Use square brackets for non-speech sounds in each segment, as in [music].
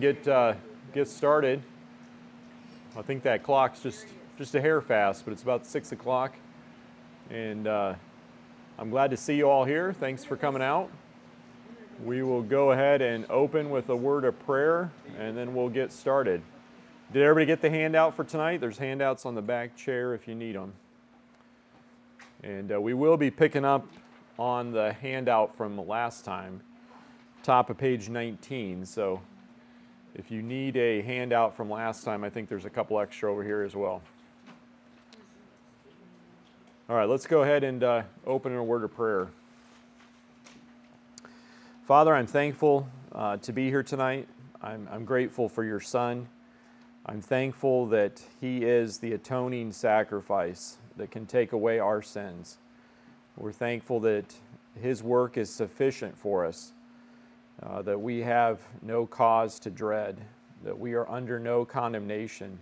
get uh, get started. I think that clock's just just a hair fast, but it's about six o'clock, and uh, I'm glad to see you all here. Thanks for coming out. We will go ahead and open with a word of prayer, and then we'll get started. Did everybody get the handout for tonight? There's handouts on the back chair if you need them. And uh, we will be picking up on the handout from last time, top of page 19. So if you need a handout from last time, I think there's a couple extra over here as well. All right, let's go ahead and uh, open in a word of prayer. Father, I'm thankful uh, to be here tonight. I'm, I'm grateful for your son. I'm thankful that he is the atoning sacrifice that can take away our sins. We're thankful that his work is sufficient for us uh, that we have no cause to dread, that we are under no condemnation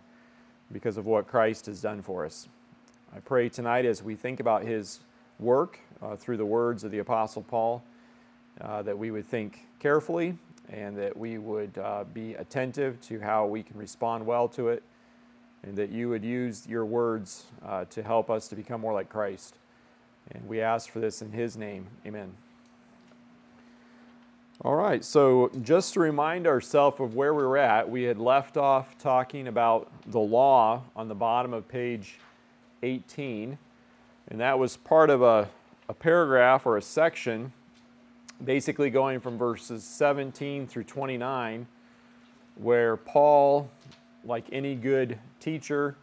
because of what Christ has done for us. I pray tonight as we think about his work uh, through the words of the Apostle Paul, uh, that we would think carefully and that we would uh, be attentive to how we can respond well to it, and that you would use your words uh, to help us to become more like Christ. And we ask for this in his name. Amen. All right, so just to remind ourselves of where we were at, we had left off talking about the law on the bottom of page 18, and that was part of a, a paragraph or a section basically going from verses 17 through 29, where Paul, like any good teacher,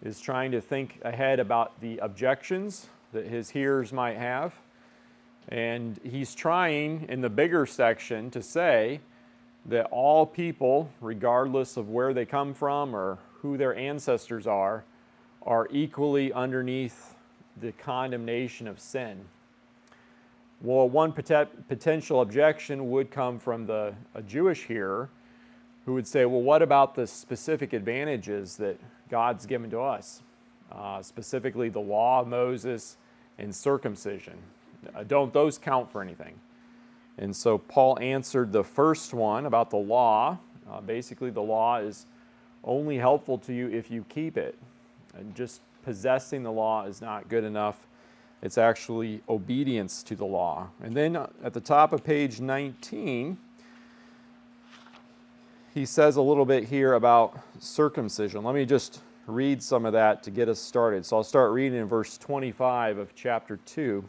is trying to think ahead about the objections that his hearers might have and he's trying in the bigger section to say that all people, regardless of where they come from or who their ancestors are, are equally underneath the condemnation of sin. Well, one pot- potential objection would come from the a Jewish hearer who would say, well, what about the specific advantages that God's given to us? Uh, specifically, the law of Moses and circumcision. Don't those count for anything? And so Paul answered the first one about the law. Uh, basically, the law is only helpful to you if you keep it. And just possessing the law is not good enough. It's actually obedience to the law. And then uh, at the top of page 19, he says a little bit here about circumcision. Let me just read some of that to get us started. So I'll start reading in verse 25 of chapter 2.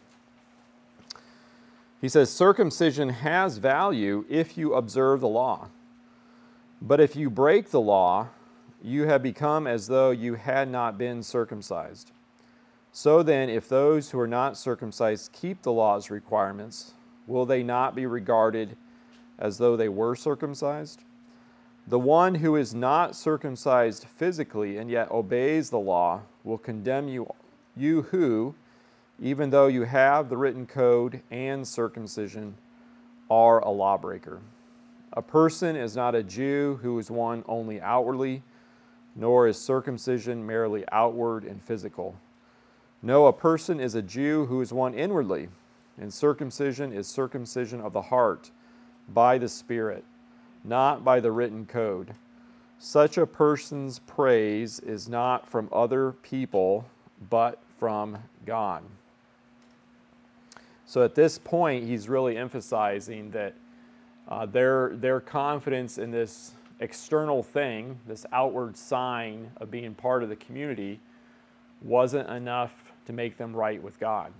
He says, Circumcision has value if you observe the law. But if you break the law, you have become as though you had not been circumcised. So then, if those who are not circumcised keep the law's requirements, will they not be regarded as though they were circumcised? The one who is not circumcised physically and yet obeys the law will condemn you, you who, even though you have the written code and circumcision, are a lawbreaker. A person is not a Jew who is one only outwardly, nor is circumcision merely outward and physical. No, a person is a Jew who is one inwardly, and circumcision is circumcision of the heart by the Spirit, not by the written code. Such a person's praise is not from other people, but from God. So at this point, he's really emphasizing that uh, their, their confidence in this external thing, this outward sign of being part of the community, wasn't enough to make them right with God.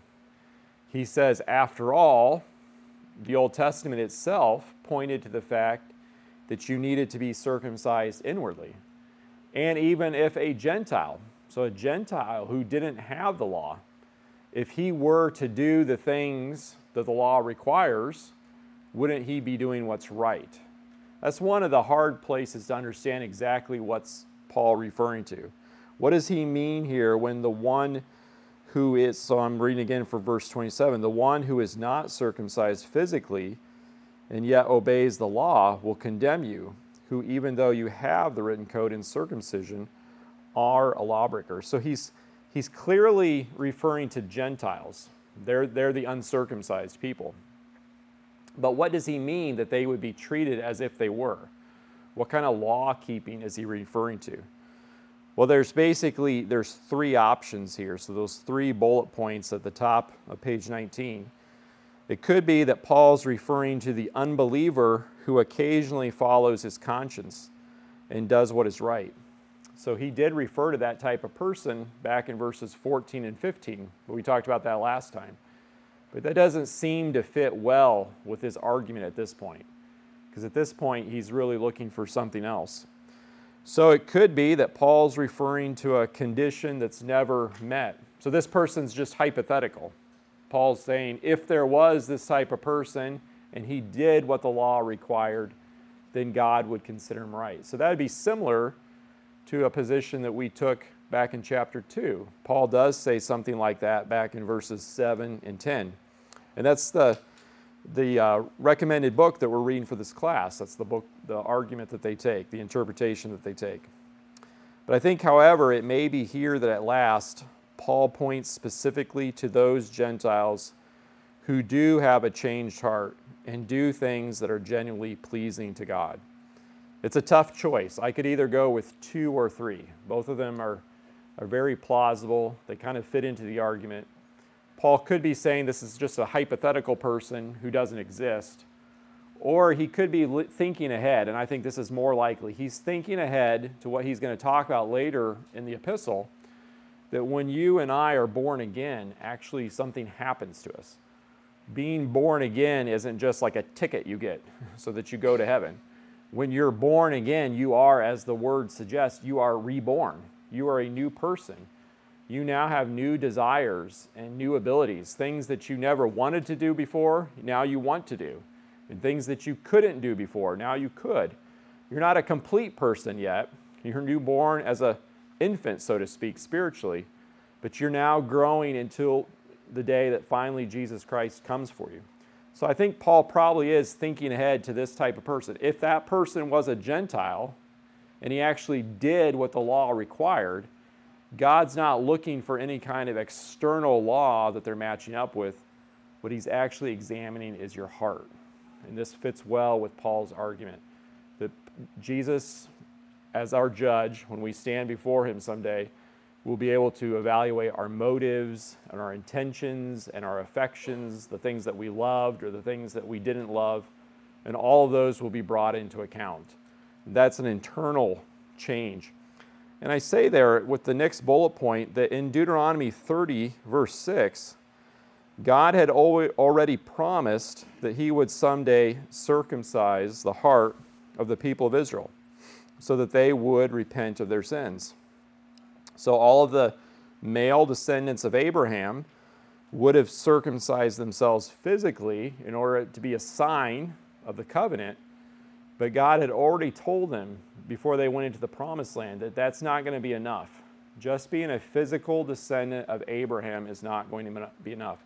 He says, after all, the Old Testament itself pointed to the fact that you needed to be circumcised inwardly. And even if a Gentile, so a Gentile who didn't have the law, if he were to do the things that the law requires, wouldn't he be doing what's right? That's one of the hard places to understand exactly what's Paul referring to. What does he mean here when the one who is, so I'm reading again for verse 27, the one who is not circumcised physically and yet obeys the law will condemn you, who even though you have the written code in circumcision, are a lawbreaker. So he's he's clearly referring to Gentiles. They're, they're the uncircumcised people. But what does he mean that they would be treated as if they were? What kind of law keeping is he referring to? Well, there's basically there's three options here. So those three bullet points at the top of page 19. It could be that Paul's referring to the unbeliever who occasionally follows his conscience and does what is right. So he did refer to that type of person back in verses 14 and 15, but we talked about that last time. But that doesn't seem to fit well with his argument at this point, because at this point he's really looking for something else. So it could be that Paul's referring to a condition that's never met. So this person's just hypothetical. Paul's saying if there was this type of person and he did what the law required, then God would consider him right. So that would be similar to a position that we took back in chapter 2. Paul does say something like that back in verses 7 and 10. And that's the, the uh, recommended book that we're reading for this class. That's the book, the argument that they take, the interpretation that they take. But I think, however, it may be here that at last Paul points specifically to those Gentiles who do have a changed heart and do things that are genuinely pleasing to God. It's a tough choice. I could either go with two or three. Both of them are, are very plausible, they kind of fit into the argument. Paul could be saying this is just a hypothetical person who doesn't exist. Or he could be thinking ahead, and I think this is more likely. He's thinking ahead to what he's going to talk about later in the epistle that when you and I are born again, actually something happens to us being born again isn't just like a ticket you get [laughs] so that you go to heaven. When you're born again, you are, as the word suggests, you are reborn. You are a new person. You now have new desires and new abilities, things that you never wanted to do before, now you want to do, and things that you couldn't do before, now you could. You're not a complete person yet. You're newborn as a infant, so to speak, spiritually, but you're now growing until the day that finally Jesus Christ comes for you. So I think Paul probably is thinking ahead to this type of person. If that person was a Gentile and he actually did what the law required, God's not looking for any kind of external law that they're matching up with. What he's actually examining is your heart. And this fits well with Paul's argument that Jesus, as our judge, when we stand before him someday, We'll be able to evaluate our motives and our intentions and our affections, the things that we loved or the things that we didn't love, and all of those will be brought into account. That's an internal change. And I say there with the next bullet point that in Deuteronomy 30, verse 6, God had already promised that he would someday circumcise the heart of the people of Israel so that they would repent of their sins. So all of the male descendants of Abraham would have circumcised themselves physically in order to be a sign of the covenant. But God had already told them before they went into the promised land that that's not going to be enough. Just being a physical descendant of Abraham is not going to be enough.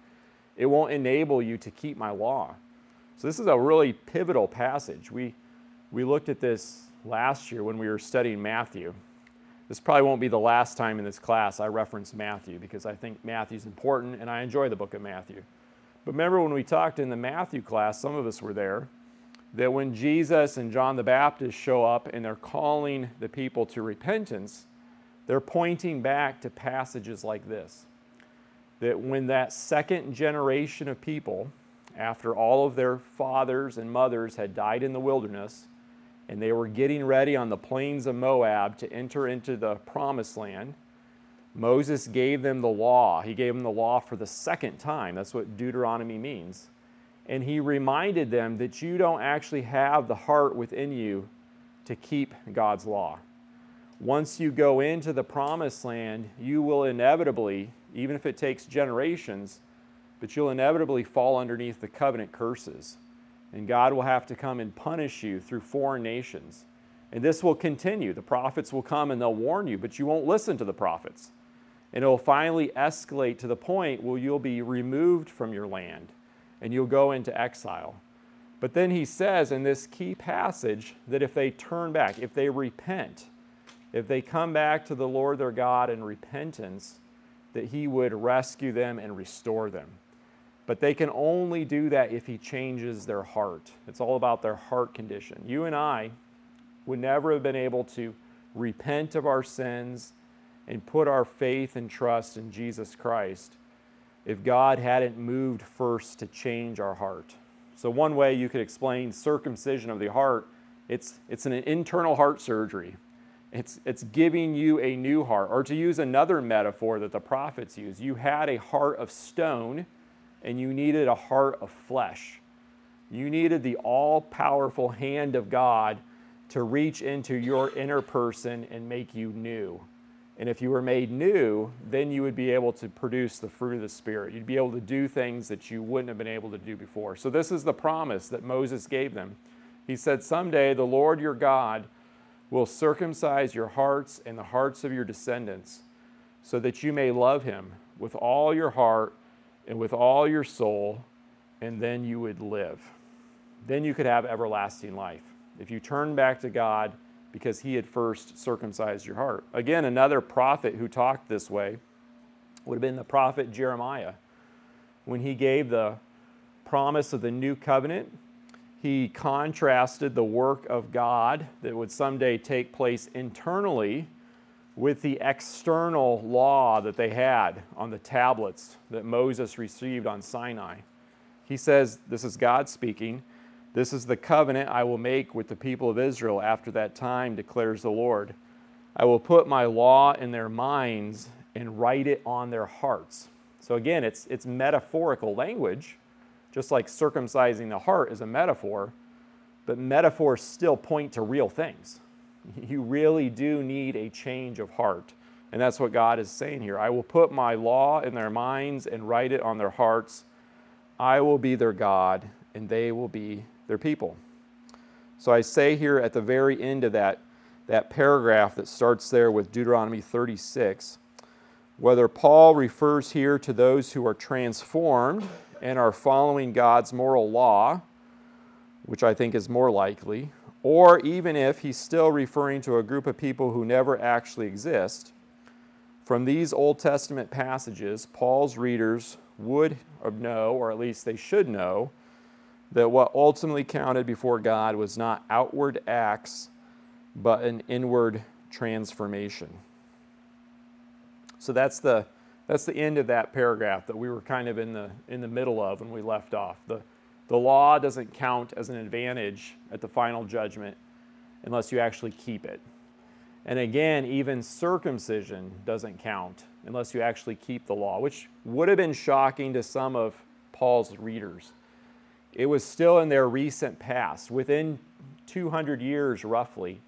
It won't enable you to keep my law. So, this is a really pivotal passage. We, we looked at this last year when we were studying Matthew. This probably won't be the last time in this class I reference Matthew because I think Matthew's important and I enjoy the book of Matthew. But remember when we talked in the Matthew class, some of us were there, that when Jesus and John the Baptist show up and they're calling the people to repentance, they're pointing back to passages like this. That when that second generation of people, after all of their fathers and mothers had died in the wilderness, and they were getting ready on the plains of Moab to enter into the promised land. Moses gave them the law. He gave them the law for the second time. That's what Deuteronomy means. And he reminded them that you don't actually have the heart within you to keep God's law. Once you go into the promised land, you will inevitably, even if it takes generations, but you'll inevitably fall underneath the covenant curses and God will have to come and punish you through foreign nations. And this will continue. The prophets will come and they'll warn you, but you won't listen to the prophets. And it will finally escalate to the point where you'll be removed from your land and you'll go into exile. But then he says in this key passage that if they turn back, if they repent, if they come back to the Lord their God in repentance, that he would rescue them and restore them. But they can only do that if He changes their heart. It's all about their heart condition. You and I would never have been able to repent of our sins and put our faith and trust in Jesus Christ if God hadn't moved first to change our heart. So, one way you could explain circumcision of the heart, it's, it's an internal heart surgery. It's, it's giving you a new heart. Or to use another metaphor that the prophets use, you had a heart of stone and you needed a heart of flesh. You needed the all powerful hand of God to reach into your inner person and make you new. And if you were made new, then you would be able to produce the fruit of the Spirit. You'd be able to do things that you wouldn't have been able to do before. So, this is the promise that Moses gave them. He said, Someday the Lord your God will circumcise your hearts and the hearts of your descendants, so that you may love him with all your heart and with all your soul, and then you would live. Then you could have everlasting life. If you turn back to God, because he had first circumcised your heart. Again, another prophet who talked this way would have been the prophet Jeremiah. When he gave the promise of the new covenant, he contrasted the work of God that would someday take place internally with the external law that they had on the tablets that Moses received on Sinai. He says, This is God speaking. This is the covenant I will make with the people of Israel after that time, declares the Lord. I will put my law in their minds and write it on their hearts. So again, it's, it's metaphorical language, just like circumcising the heart is a metaphor, but metaphors still point to real things. [laughs] You really do need a change of heart. And that's what God is saying here. I will put my law in their minds and write it on their hearts. I will be their God, and they will be their people. So I say here at the very end of that, that paragraph that starts there with Deuteronomy 36, whether Paul refers here to those who are transformed and are following God's moral law, which I think is more likely, or even if he's still referring to a group of people who never actually exist, from these Old Testament passages, Paul's readers would know, or at least they should know, that what ultimately counted before God was not outward acts, but an inward transformation. So that's the, that's the end of that paragraph that we were kind of in the, in the middle of when we left off. The, the law doesn't count as an advantage at the final judgment unless you actually keep it. And again, even circumcision doesn't count unless you actually keep the law, which would have been shocking to some of Paul's readers it was still in their recent past, within 200 years roughly,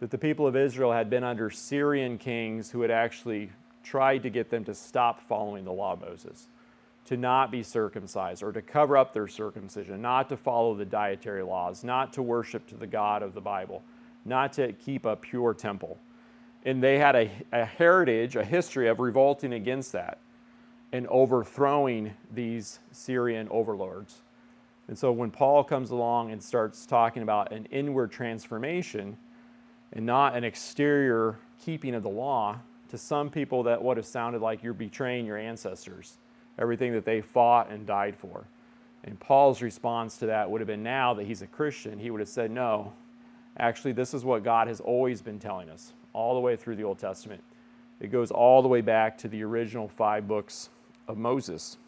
that the people of Israel had been under Syrian kings who had actually tried to get them to stop following the law of Moses, to not be circumcised or to cover up their circumcision, not to follow the dietary laws, not to worship to the God of the Bible, not to keep a pure temple. And they had a, a heritage, a history of revolting against that and overthrowing these Syrian overlords. And so when Paul comes along and starts talking about an inward transformation and not an exterior keeping of the law, to some people that would have sounded like you're betraying your ancestors, everything that they fought and died for. And Paul's response to that would have been now that he's a Christian, he would have said, No, actually, this is what God has always been telling us all the way through the Old Testament. It goes all the way back to the original five books of Moses.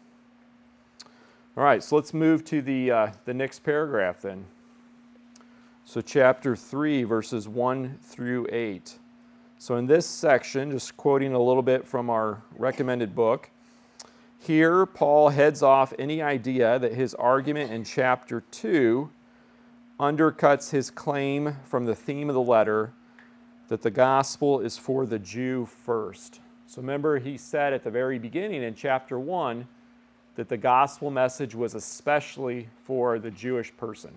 All right, so let's move to the, uh, the next paragraph then. So, chapter 3, verses 1 through 8. So, in this section, just quoting a little bit from our recommended book, here Paul heads off any idea that his argument in chapter 2 undercuts his claim from the theme of the letter that the gospel is for the Jew first. So, remember, he said at the very beginning in chapter 1 that the gospel message was especially for the Jewish person,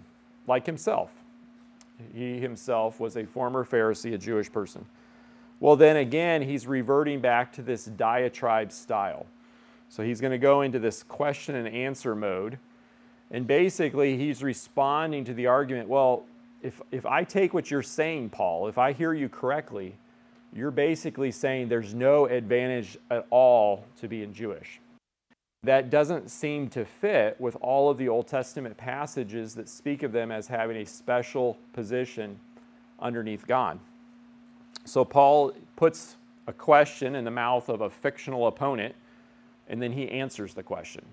like himself. He himself was a former Pharisee, a Jewish person. Well, then again, he's reverting back to this diatribe style. So he's going to go into this question and answer mode. And basically, he's responding to the argument well, if, if I take what you're saying, Paul, if I hear you correctly, you're basically saying there's no advantage at all to being Jewish that doesn't seem to fit with all of the Old Testament passages that speak of them as having a special position underneath God. So Paul puts a question in the mouth of a fictional opponent, and then he answers the question.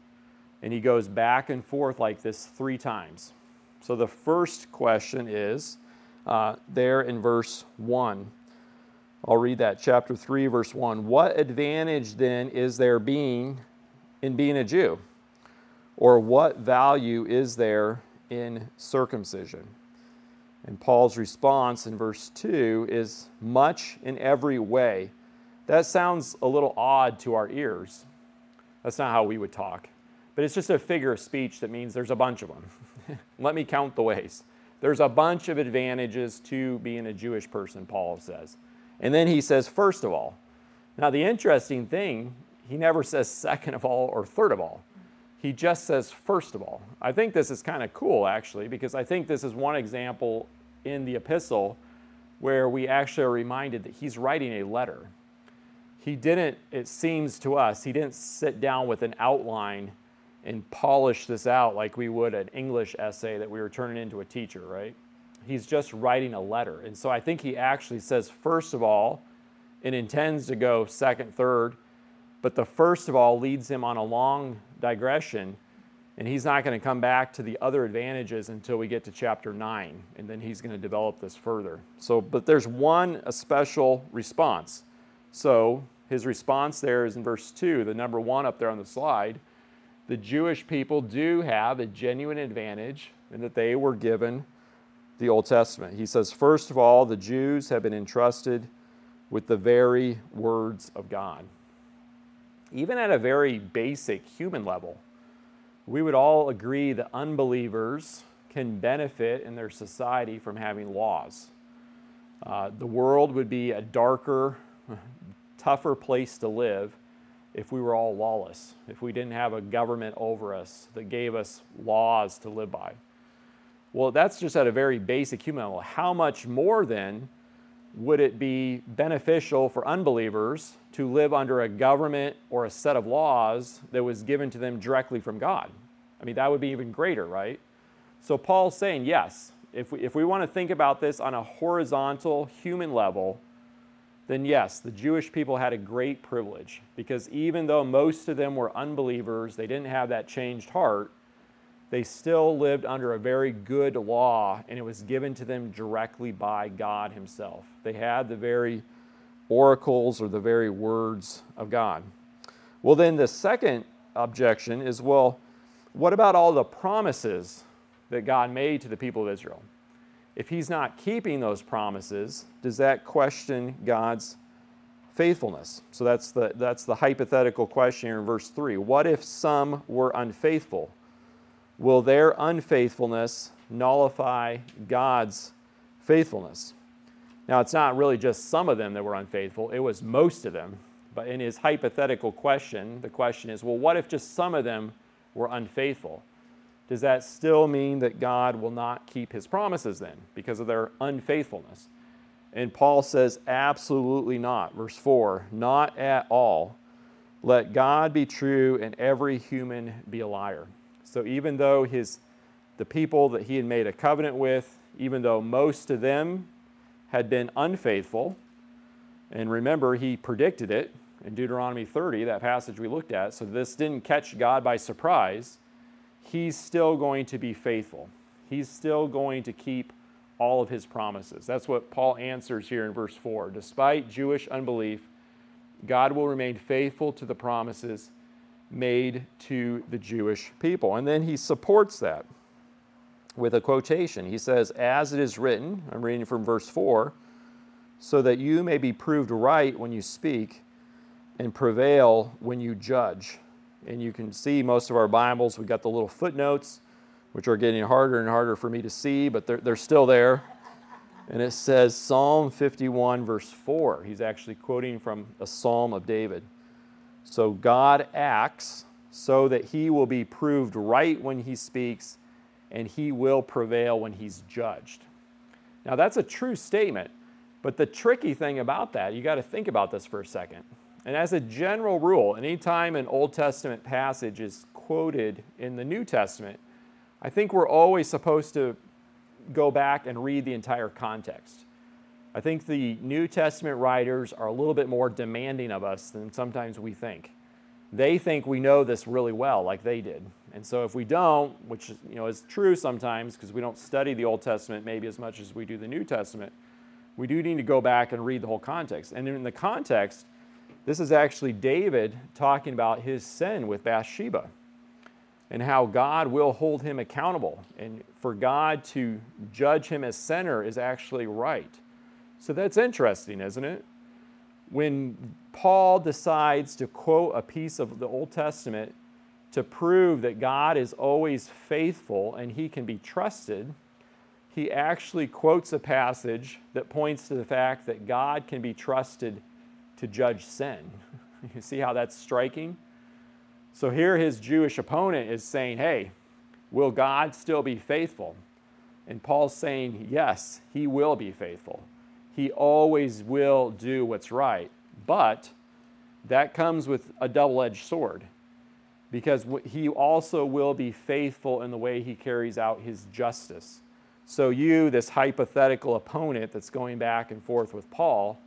And he goes back and forth like this three times. So the first question is uh, there in verse 1. I'll read that, chapter 3, verse 1. What advantage then is there being in being a Jew? Or what value is there in circumcision? And Paul's response in verse 2 is much in every way. That sounds a little odd to our ears. That's not how we would talk. But it's just a figure of speech that means there's a bunch of them. [laughs] Let me count the ways. There's a bunch of advantages to being a Jewish person, Paul says. And then he says, first of all. Now, the interesting thing, he never says second of all or third of all. He just says first of all. I think this is kind of cool, actually, because I think this is one example in the epistle where we actually are reminded that he's writing a letter. He didn't, it seems to us, he didn't sit down with an outline and polish this out like we would an English essay that we were turning into a teacher, right? He's just writing a letter. And so I think he actually says, first of all, and intends to go second, third, but the first of all leads him on a long digression, and he's not going to come back to the other advantages until we get to chapter 9, and then he's going to develop this further. So, but there's one a special response. So his response there is in verse 2, the number one up there on the slide the Jewish people do have a genuine advantage in that they were given the Old Testament. He says, first of all, the Jews have been entrusted with the very words of God. Even at a very basic human level, we would all agree that unbelievers can benefit in their society from having laws. Uh, the world would be a darker, tougher place to live if we were all lawless, if we didn't have a government over us that gave us laws to live by. Well, that's just at a very basic human level. How much more then would it be beneficial for unbelievers to live under a government or a set of laws that was given to them directly from God? I mean, that would be even greater, right? So Paul's saying, yes, if we, if we want to think about this on a horizontal human level, then yes, the Jewish people had a great privilege because even though most of them were unbelievers, they didn't have that changed heart, they still lived under a very good law and it was given to them directly by God Himself. They had the very oracles or the very words of God. Well, then the second objection is well, what about all the promises that God made to the people of Israel? If he's not keeping those promises, does that question God's faithfulness? So that's the, that's the hypothetical question here in verse 3. What if some were unfaithful? Will their unfaithfulness nullify God's faithfulness? Now, it's not really just some of them that were unfaithful, it was most of them. But in his hypothetical question, the question is well, what if just some of them were unfaithful? Does that still mean that God will not keep his promises then because of their unfaithfulness? And Paul says, absolutely not. Verse 4 not at all. Let God be true and every human be a liar. So even though his, the people that he had made a covenant with, even though most of them had been unfaithful, and remember, he predicted it in Deuteronomy 30, that passage we looked at, so this didn't catch God by surprise he's still going to be faithful. He's still going to keep all of his promises. That's what Paul answers here in verse 4. Despite Jewish unbelief, God will remain faithful to the promises made to the Jewish people. And then he supports that with a quotation. He says, As it is written, I'm reading from verse 4, so that you may be proved right when you speak and prevail when you judge and you can see most of our Bibles, we've got the little footnotes, which are getting harder and harder for me to see, but they're, they're still there. And it says Psalm 51, verse 4. He's actually quoting from a psalm of David. So God acts so that he will be proved right when he speaks, and he will prevail when he's judged. Now, that's a true statement, but the tricky thing about that, you got to think about this for a second. And as a general rule, anytime an Old Testament passage is quoted in the New Testament, I think we're always supposed to go back and read the entire context. I think the New Testament writers are a little bit more demanding of us than sometimes we think. They think we know this really well, like they did. And so if we don't, which you know is true sometimes because we don't study the Old Testament maybe as much as we do the New Testament, we do need to go back and read the whole context. And in the context, this is actually David talking about his sin with Bathsheba and how God will hold him accountable. And for God to judge him as sinner is actually right. So that's interesting, isn't it? When Paul decides to quote a piece of the Old Testament to prove that God is always faithful and he can be trusted, he actually quotes a passage that points to the fact that God can be trusted to judge sin. [laughs] You see how that's striking? So here his Jewish opponent is saying, hey, will God still be faithful? And Paul's saying, yes, he will be faithful. He always will do what's right. But that comes with a double edged sword because he also will be faithful in the way he carries out his justice. So, you, this hypothetical opponent that's going back and forth with Paul,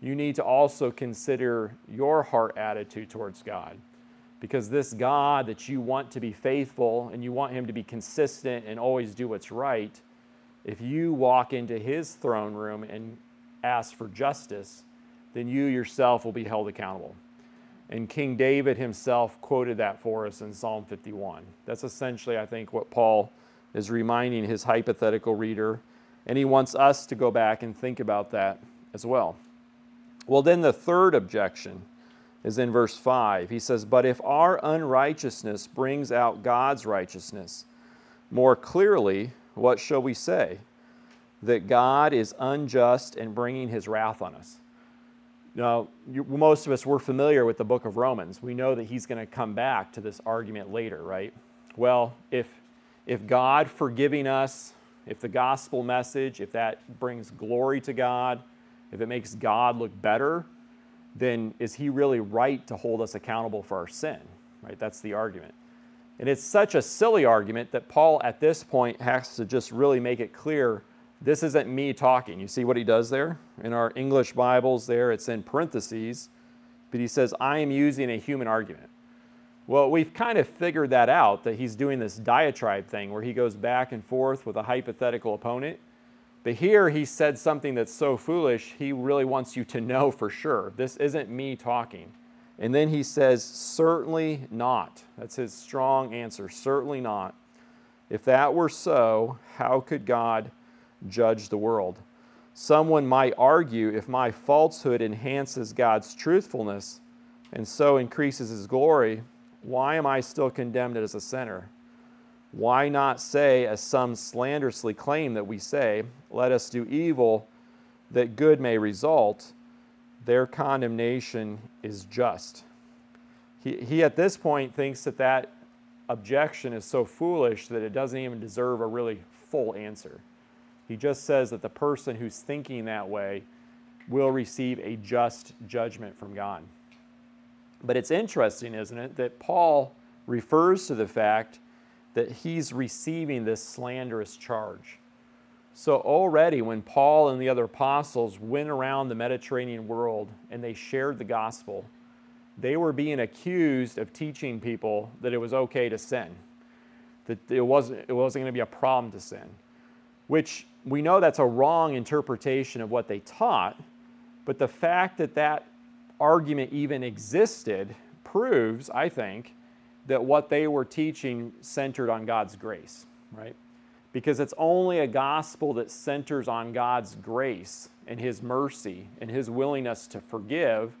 you need to also consider your heart attitude towards God. Because this God that you want to be faithful and you want him to be consistent and always do what's right, if you walk into his throne room and ask for justice, then you yourself will be held accountable. And King David himself quoted that for us in Psalm 51. That's essentially, I think, what Paul is reminding his hypothetical reader. And he wants us to go back and think about that as well. Well, then the third objection is in verse 5. He says, But if our unrighteousness brings out God's righteousness, more clearly, what shall we say? That God is unjust and bringing his wrath on us. Now, you, most of us, we're familiar with the book of Romans. We know that he's going to come back to this argument later, right? Well, if, if God forgiving us, if the gospel message, if that brings glory to God, if it makes God look better, then is he really right to hold us accountable for our sin? Right? That's the argument. And it's such a silly argument that Paul at this point has to just really make it clear this isn't me talking. You see what he does there? In our English Bibles, there it's in parentheses, but he says, I am using a human argument. Well, we've kind of figured that out that he's doing this diatribe thing where he goes back and forth with a hypothetical opponent. But here he said something that's so foolish, he really wants you to know for sure. This isn't me talking. And then he says, Certainly not. That's his strong answer. Certainly not. If that were so, how could God judge the world. Someone might argue if my falsehood enhances God's truthfulness and so increases his glory, why am I still condemned as a sinner? Why not say, as some slanderously claim that we say, let us do evil that good may result? Their condemnation is just. He, he at this point thinks that that objection is so foolish that it doesn't even deserve a really full answer. He just says that the person who's thinking that way will receive a just judgment from God. But it's interesting, isn't it, that Paul refers to the fact that he's receiving this slanderous charge. So, already when Paul and the other apostles went around the Mediterranean world and they shared the gospel, they were being accused of teaching people that it was okay to sin, that it wasn't, it wasn't going to be a problem to sin, which we know that's a wrong interpretation of what they taught, but the fact that that argument even existed proves, I think, that what they were teaching centered on God's grace, right? Because it's only a gospel that centers on God's grace and His mercy and His willingness to forgive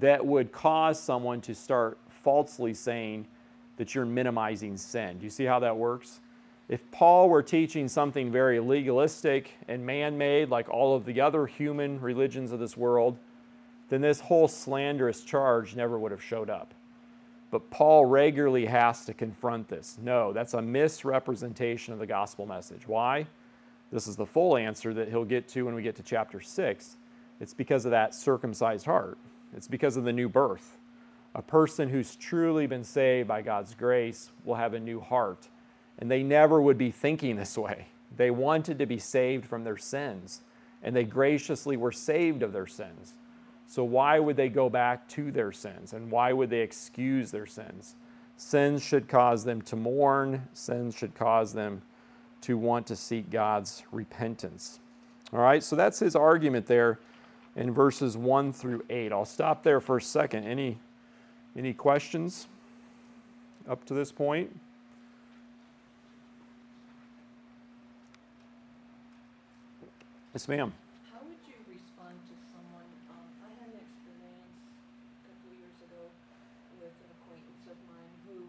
that would cause someone to start falsely saying that you're minimizing sin. Do you see how that works? If Paul were teaching something very legalistic and man made, like all of the other human religions of this world, then this whole slanderous charge never would have showed up. But Paul regularly has to confront this. No, that's a misrepresentation of the gospel message. Why? This is the full answer that he'll get to when we get to chapter 6. It's because of that circumcised heart, it's because of the new birth. A person who's truly been saved by God's grace will have a new heart and they never would be thinking this way. They wanted to be saved from their sins. and they graciously were saved of their sins. So, why would they go back to their sins? And why would they excuse their sins? Sins should cause them to mourn, sins should cause them to want to seek God's repentance. All right, so that's his argument there in verses 1 through 8. I'll stop there for a second. Any, any questions up to this point? Yes, ma'am. How would you respond to someone, um, I had an experience a couple of years ago with an acquaintance of mine who,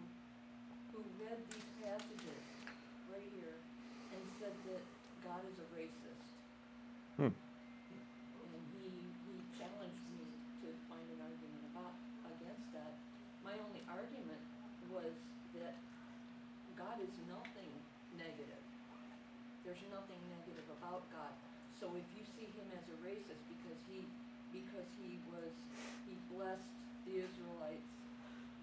who read these passages right here and said that God is a racist. Hmm. And he, he challenged me to find an argument about, against that. My only argument was that God is nothing negative. There's nothing negative about God. So if you see him as a racist because he, because he was, he blessed the Israelites,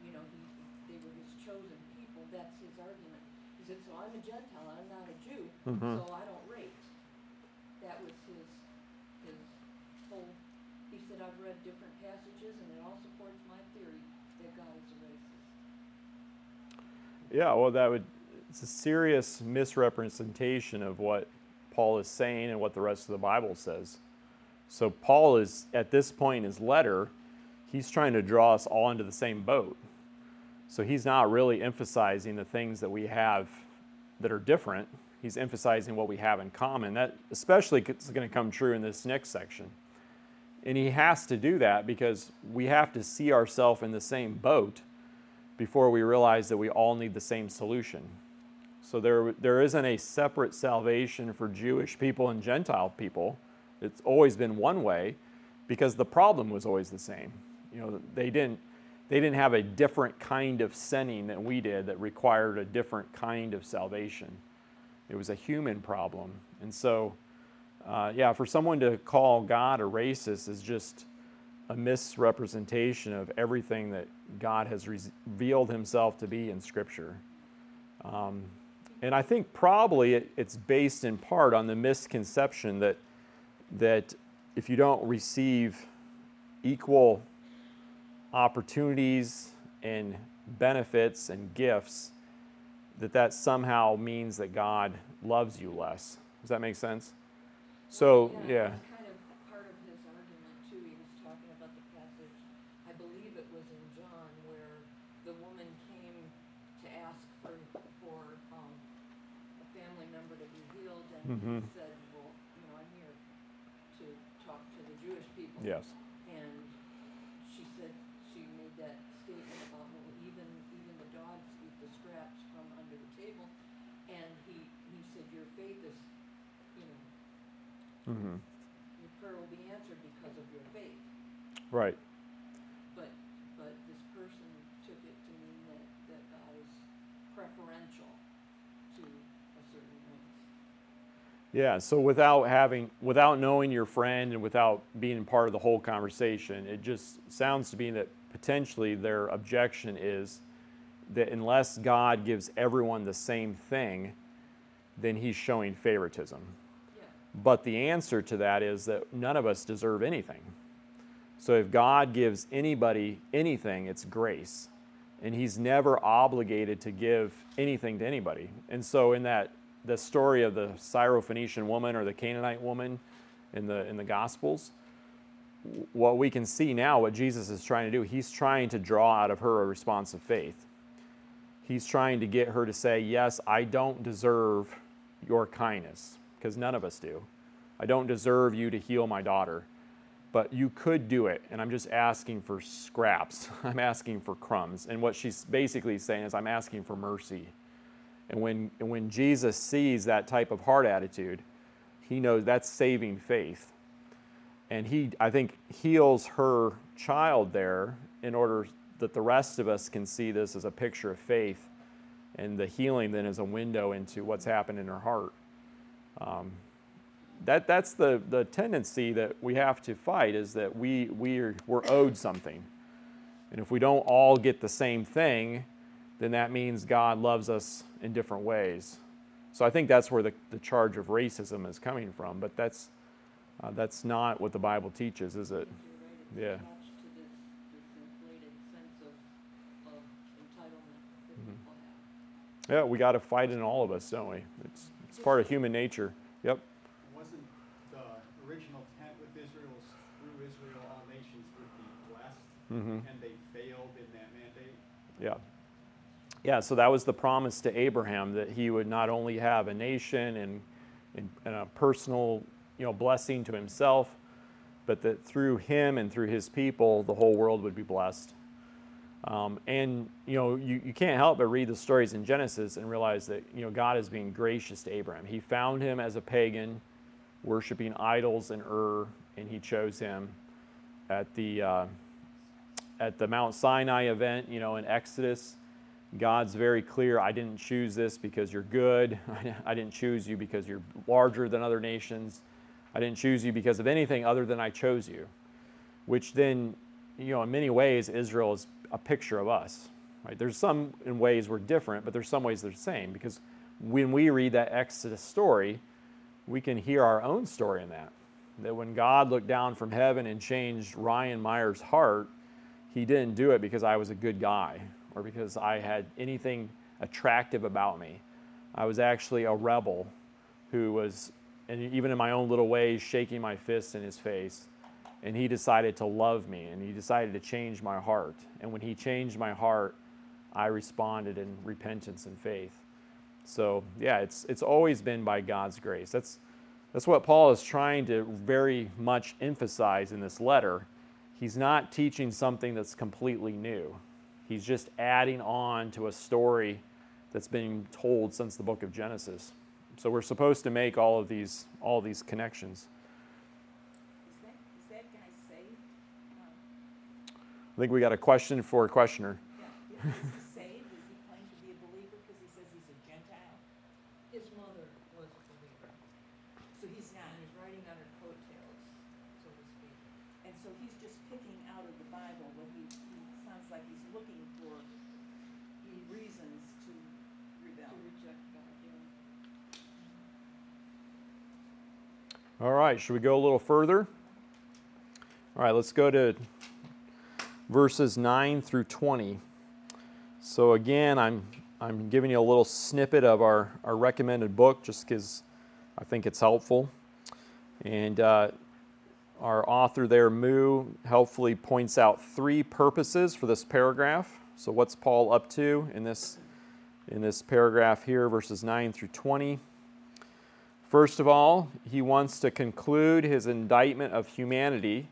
you know, he, they were his chosen people, that's his argument. He said, so I'm a Gentile, I'm not a Jew, Mhm. so I don't rate. That was his, his whole, he said, I've read different passages and it all supports my theory that God is a racist. Yeah, well, that would, it's a serious misrepresentation of what Paul is saying and what the rest of the Bible says. So, Paul is, at this point in his letter, he's trying to draw us all into the same boat. So, he's not really emphasizing the things that we have that are different. He's emphasizing what we have in common. That especially is going to come true in this next section. And he has to do that because we have to see ourselves in the same boat before we realize that we all need the same solution. So there, there isn't a separate salvation for Jewish people and Gentile people. It's always been one way because the problem was always the same. You know, they didn't, they didn't have a different kind of sinning than we did that required a different kind of salvation. It was a human problem. And so, uh, yeah, for someone to call God a racist is just a misrepresentation of everything that God has revealed himself to be in Scripture. Um, and I think probably it, it's based in part on the misconception that, that if you don't receive equal opportunities and benefits and gifts, that that somehow means that God loves you less. Does that make sense? So, yeah. That's kind of part of his argument too, he was talking about the passage, I believe it was in John, where the woman came to ask for, for, um, a family member to be healed, and he Mhm. said, well, you know, I'm here to talk to the Jewish people. Yes. And she said, she made that statement about, well, even, even the dogs eat the scraps from under the table. And he, he said, your faith is, you know, hmm your prayer will be answered because of your faith. Right. But, but this person took it to mean that, that God is preferential to a certain race. Yeah, so without having, without knowing your friend and without being part of the whole conversation, it just sounds to me that potentially their objection is that unless God gives everyone the same thing, then he's showing favoritism. Yeah, But the answer to that is that none of us deserve anything. So if God gives anybody anything, it's grace. And he's never obligated to give anything to anybody. And so in that the story of the Syrophoenician woman or the Canaanite woman in the in the gospels, what we can see now what Jesus is trying to do, he's trying to draw out of her a response of faith. He's trying to get her to say, "Yes, I don't deserve your kindness because none of us do. I don't deserve you to heal my daughter, but you could do it, and I'm just asking for scraps. [laughs] I'm asking for crumbs. And what she's basically saying is, I'm asking for mercy. And when, and when Jesus sees that type of heart attitude, he knows that's saving faith. And he, I think, heals her child there in order that the rest of us can see this as a picture of faith. And the healing then is a window into what's happened in her heart. Um, that, that's the, the tendency that we have to fight is that we, we are, we're owed something. And if we don't all get the same thing, then that means God loves us in different ways. So I think that's where the, the charge of racism is coming from. But that's, Uh, that's not what the Bible teaches, is it? Right, Yeah. it's attached to this, this inflated sense of, of entitlement that Mhm. people have. Yeah, we got to fight in all of us, don't we? It's, it's part of human nature. Yep. Wasn't the original intent with Israel's, through Israel, all nations would be blessed, hmm and they failed in that mandate? Yeah. Yeah, so that was the promise to Abraham that he would not only have a nation and, and, and a personal you know, blessing to himself, but that through him and through his people, the whole world would be blessed. Um, and you know, you, you can't help but read the stories in Genesis and realize that you know God is being gracious to Abraham. He found him as a pagan, worshiping idols in Ur, and he chose him at the uh, at the Mount Sinai event. You know, in Exodus, God's very clear. I didn't choose this because you're good. [laughs] I didn't choose you because you're larger than other nations. I didn't choose you because of anything other than I chose you. Which then, you know, in many ways, Israel is a picture of us. Right? There's some in ways we're different, but there's some ways they're the same because when we read that Exodus story, we can hear our own story in that. That when God looked down from heaven and changed Ryan Meyer's heart, he didn't do it because I was a good guy or because I had anything attractive about me. I was actually a rebel who was, and even in my own little ways, shaking my fist in his face. And he decided to love me and he decided to change my heart. And when he changed my heart, I responded in repentance and faith. So, yeah, it's, it's always been by God's grace. That's, that's what Paul is trying to very much emphasize in this letter. He's not teaching something that's completely new. He's just adding on to a story that's been told since the book of Genesis. So we're supposed to make all of these all these connections. Is that, is that guy saved? I think we got a question for a questioner. Yeah, is he saved? Does he claim to be a believer because he says he's a Gentile? His mother was a believer, So he's not. and he's riding on her coattails, so to speak. And so he's just picking out of the Bible what he, he sounds like he's looking for reasons to rebel. To reject God, yeah. All right, should we go a little further? All right, let's go to verses 9 through 20. So again, I'm I'm giving you a little snippet of our, our recommended book just because I think it's helpful. And uh, our author there, Moo, helpfully points out three purposes for this paragraph. So what's Paul up to in this in this paragraph here, verses 9 through 20? First of all, he wants to conclude his indictment of humanity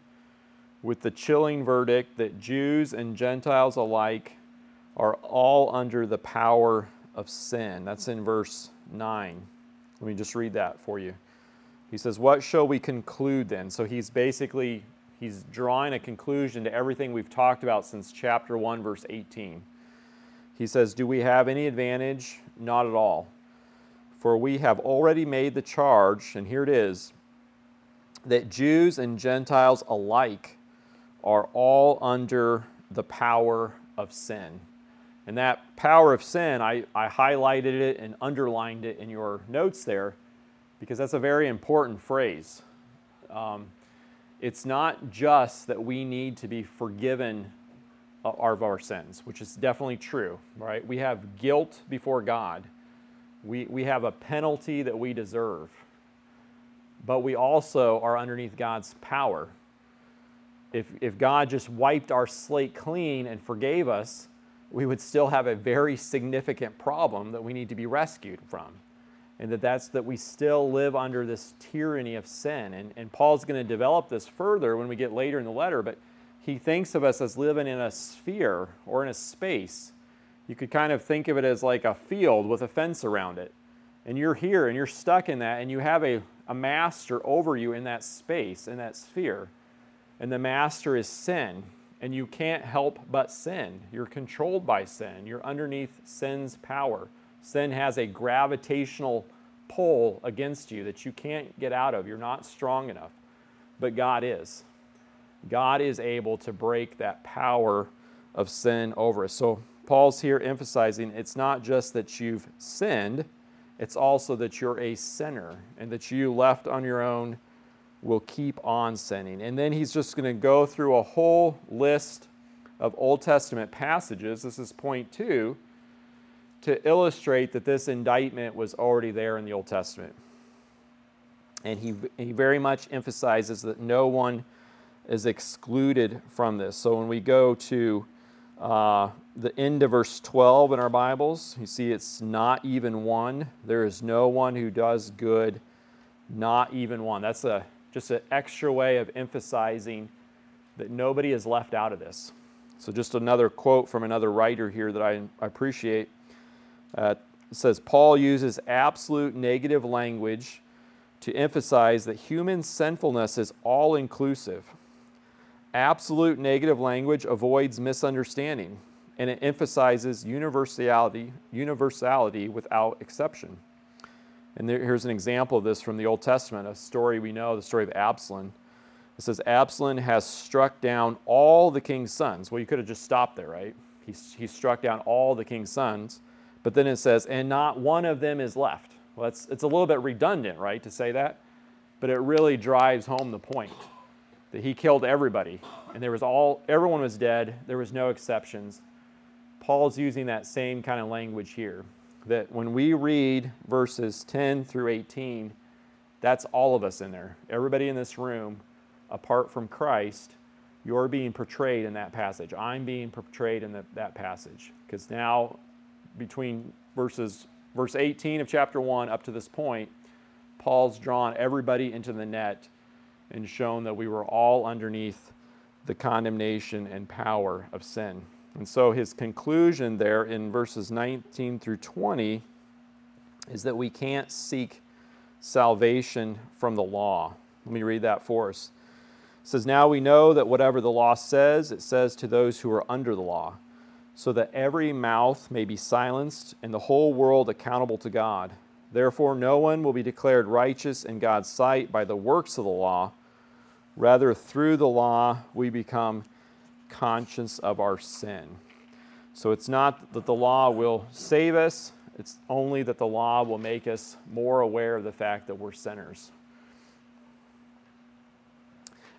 with the chilling verdict that Jews and Gentiles alike are all under the power of sin. That's in verse 9. Let me just read that for you. He says, "What shall we conclude then?" So he's basically he's drawing a conclusion to everything we've talked about since chapter 1 verse 18. He says, "Do we have any advantage? Not at all. For we have already made the charge, and here it is, that Jews and Gentiles alike are all under the power of sin. And that power of sin, I, I highlighted it and underlined it in your notes there because that's a very important phrase. Um, it's not just that we need to be forgiven of our sins, which is definitely true, right? We have guilt before God we, we have a penalty that we deserve, but we also are underneath God's power. If, if God just wiped our slate clean and forgave us, we would still have a very significant problem that we need to be rescued from. And that that's that we still live under this tyranny of sin. And, and Paul's going to develop this further when we get later in the letter, but he thinks of us as living in a sphere or in a space you could kind of think of it as like a field with a fence around it. And you're here and you're stuck in that, and you have a, a master over you in that space, in that sphere. And the master is sin. And you can't help but sin. You're controlled by sin. You're underneath sin's power. Sin has a gravitational pull against you that you can't get out of. You're not strong enough. But God is. God is able to break that power of sin over us. So Paul's here emphasizing it's not just that you've sinned, it's also that you're a sinner and that you left on your own will keep on sinning. And then he's just going to go through a whole list of Old Testament passages. This is point two to illustrate that this indictment was already there in the Old Testament. And he, he very much emphasizes that no one is excluded from this. So when we go to uh, the end of verse 12 in our Bibles, you see it's not even one. There is no one who does good, not even one. That's a, just an extra way of emphasizing that nobody is left out of this. So, just another quote from another writer here that I, appreciate. Uh, says Paul uses absolute negative language to emphasize that human sinfulness is all inclusive. Absolute negative language avoids misunderstanding and it emphasizes universality, universality without exception. And there, here's an example of this from the Old Testament, a story we know, the story of Absalom. It says, Absalom has struck down all the king's sons. Well, you could have just stopped there, right? He, he struck down all the king's sons. But then it says, and not one of them is left. Well, it's, it's a little bit redundant, right, to say that, but it really drives home the point that he killed everybody, and there was all, everyone was dead, there was no exceptions. Paul's using that same kind of language here, that when we read verses 10 through 18, that's all of us in there. Everybody in this room, apart from Christ, you're being portrayed in that passage. I'm being portrayed in the, that passage. Because now, between verses verse 18 of chapter 1 up to this point, Paul's drawn everybody into the net and shown that we were all underneath the condemnation and power of sin. And so his conclusion there in verses 19 through 20 is that we can't seek salvation from the law. Let me read that for us. It says, Now we know that whatever the law says, it says to those who are under the law so that every mouth may be silenced and the whole world accountable to God. Therefore, no one will be declared righteous in God's sight by the works of the law. Rather, through the law, we become conscious of our sin. So it's not that the law will save us, it's only that the law will make us more aware of the fact that we're sinners.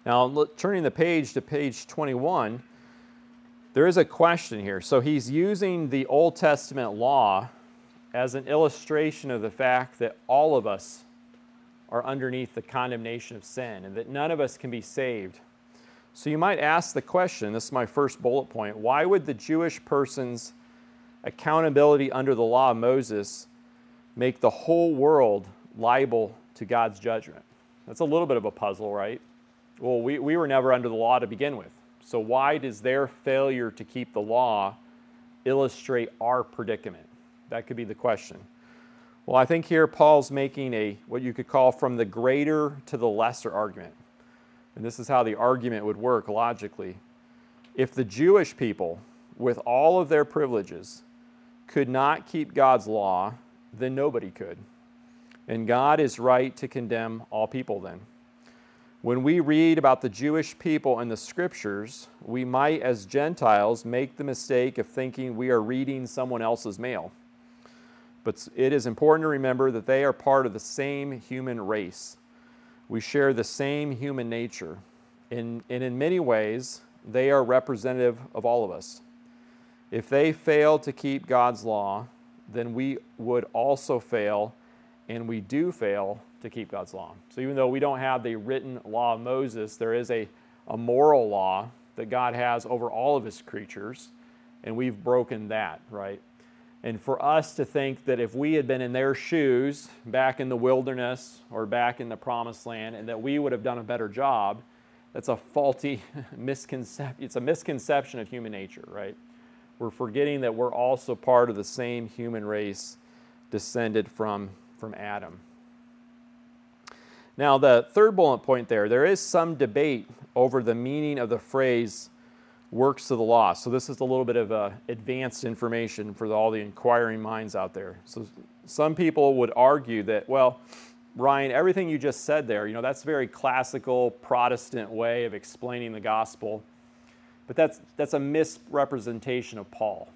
Now, look, turning the page to page 21 there is a question here. So he's using the Old Testament law as an illustration of the fact that all of us are underneath the condemnation of sin and that none of us can be saved. So you might ask the question this is my first bullet point why would the Jewish person's accountability under the law of Moses make the whole world liable to God's judgment? That's a little bit of a puzzle, right? Well, we, we were never under the law to begin with. So, why does their failure to keep the law illustrate our predicament? That could be the question. Well, I think here Paul's making a what you could call from the greater to the lesser argument. And this is how the argument would work logically. If the Jewish people, with all of their privileges, could not keep God's law, then nobody could. And God is right to condemn all people then. When we read about the Jewish people in the scriptures, we might, as Gentiles, make the mistake of thinking we are reading someone else's mail. But it is important to remember that they are part of the same human race. We share the same human nature. In, and in many ways, they are representative of all of us. If they fail to keep God's law, then we would also fail, and we do fail to keep God's law. So even though we don't have the written law of Moses, there is a, a moral law that God has over all of his creatures, and we've broken that, right? And for us to think that if we had been in their shoes back in the wilderness or back in the promised land and that we would have done a better job, that's a faulty [laughs] misconception. It's a misconception of human nature, right? We're forgetting that we're also part of the same human race descended from, from Adam. Now, the third bullet point there, there is some debate over the meaning of the phrase works of the law. So, this is a little bit of uh, advanced information for all the inquiring minds out there. So, some people would argue that, well, Ryan, everything you just said there, you know, that's very classical Protestant way of explaining the gospel. But that's, that's a misrepresentation of Paul.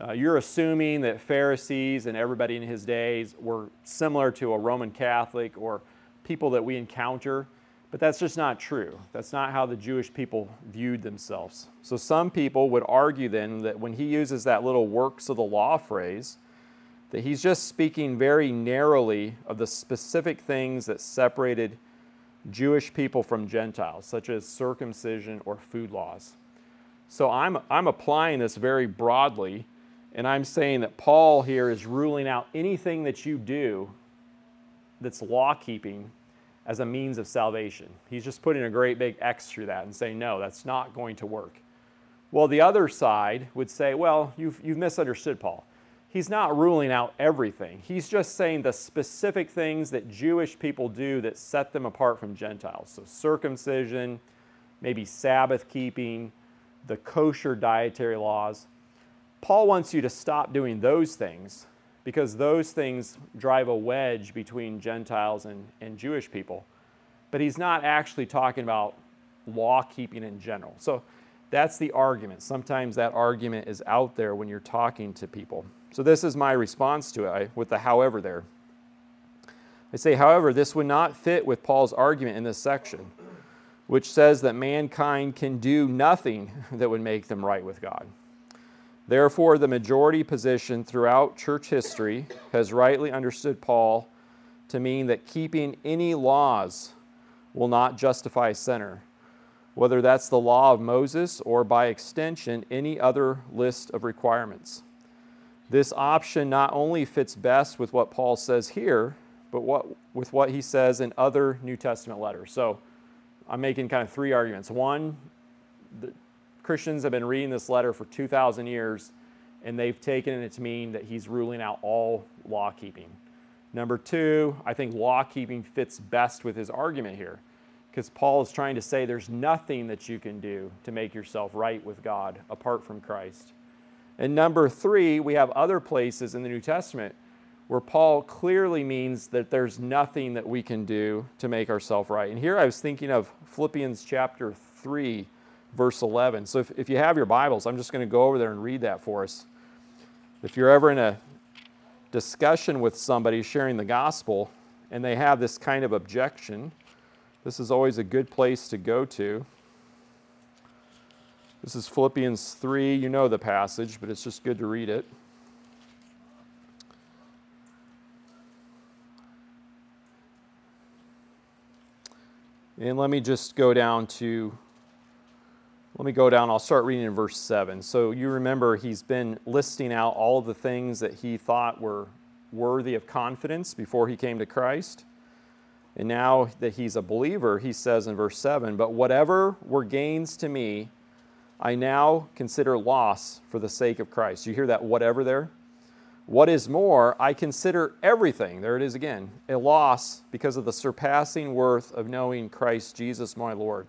Uh, you're assuming that Pharisees and everybody in his days were similar to a Roman Catholic or people that we encounter. But that's just not true. That's not how the Jewish people viewed themselves. So some people would argue then that when he uses that little works of the law phrase, that he's just speaking very narrowly of the specific things that separated Jewish people from Gentiles, such as circumcision or food laws. So I'm, I'm applying this very broadly, and I'm saying that Paul here is ruling out anything that you do that's law keeping as a means of salvation. He's just putting a great big X through that and saying, no, that's not going to work. Well, the other side would say, well, you've, you've misunderstood Paul. He's not ruling out everything. He's just saying the specific things that Jewish people do that set them apart from Gentiles. So, circumcision, maybe Sabbath keeping, the kosher dietary laws. Paul wants you to stop doing those things because those things drive a wedge between Gentiles and, and Jewish people. But he's not actually talking about law keeping in general. So that's the argument. Sometimes that argument is out there when you're talking to people. So this is my response to it with the however there. I say, however, this would not fit with Paul's argument in this section, which says that mankind can do nothing [laughs] that would make them right with God. Therefore, the majority position throughout church history has rightly understood Paul to mean that keeping any laws will not justify a sinner, whether that's the law of Moses or by extension any other list of requirements. This option not only fits best with what Paul says here, but what, with what he says in other New Testament letters. So I'm making kind of three arguments. One, Christians have been reading this letter for 2,000 years, and they've taken it to mean that he's ruling out all law keeping. Number two, I think law keeping fits best with his argument here, because Paul is trying to say there's nothing that you can do to make yourself right with God apart from Christ. And number three, we have other places in the New Testament where Paul clearly means that there's nothing that we can do to make ourselves right. And here I was thinking of Philippians chapter 3, verse 11. So if, if you have your Bibles, I'm just going to go over there and read that for us. If you're ever in a discussion with somebody sharing the gospel and they have this kind of objection, this is always a good place to go to. This is Philippians 3. You know the passage, but it's just good to read it. And let me just go down to let me go down. I'll start reading in verse 7. So you remember he's been listing out all of the things that he thought were worthy of confidence before he came to Christ. And now that he's a believer, he says in verse 7 But whatever were gains to me, I now consider loss for the sake of Christ. You hear that whatever there? What is more, I consider everything, there it is again, a loss because of the surpassing worth of knowing Christ Jesus my Lord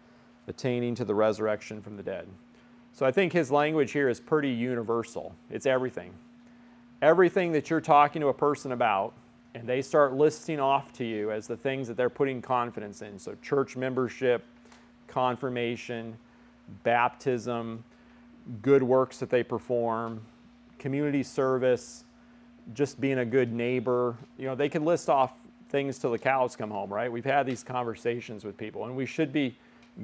attaining to the resurrection from the dead. So I think his language here is pretty universal. It's everything. Everything that you're talking to a person about, and they start listing off to you as the things that they're putting confidence in. So, church membership, confirmation, baptism, good works that they perform, community service, just being a good neighbor. You know, they can list off things till the cows come home, right? We've had these conversations with people, and we should be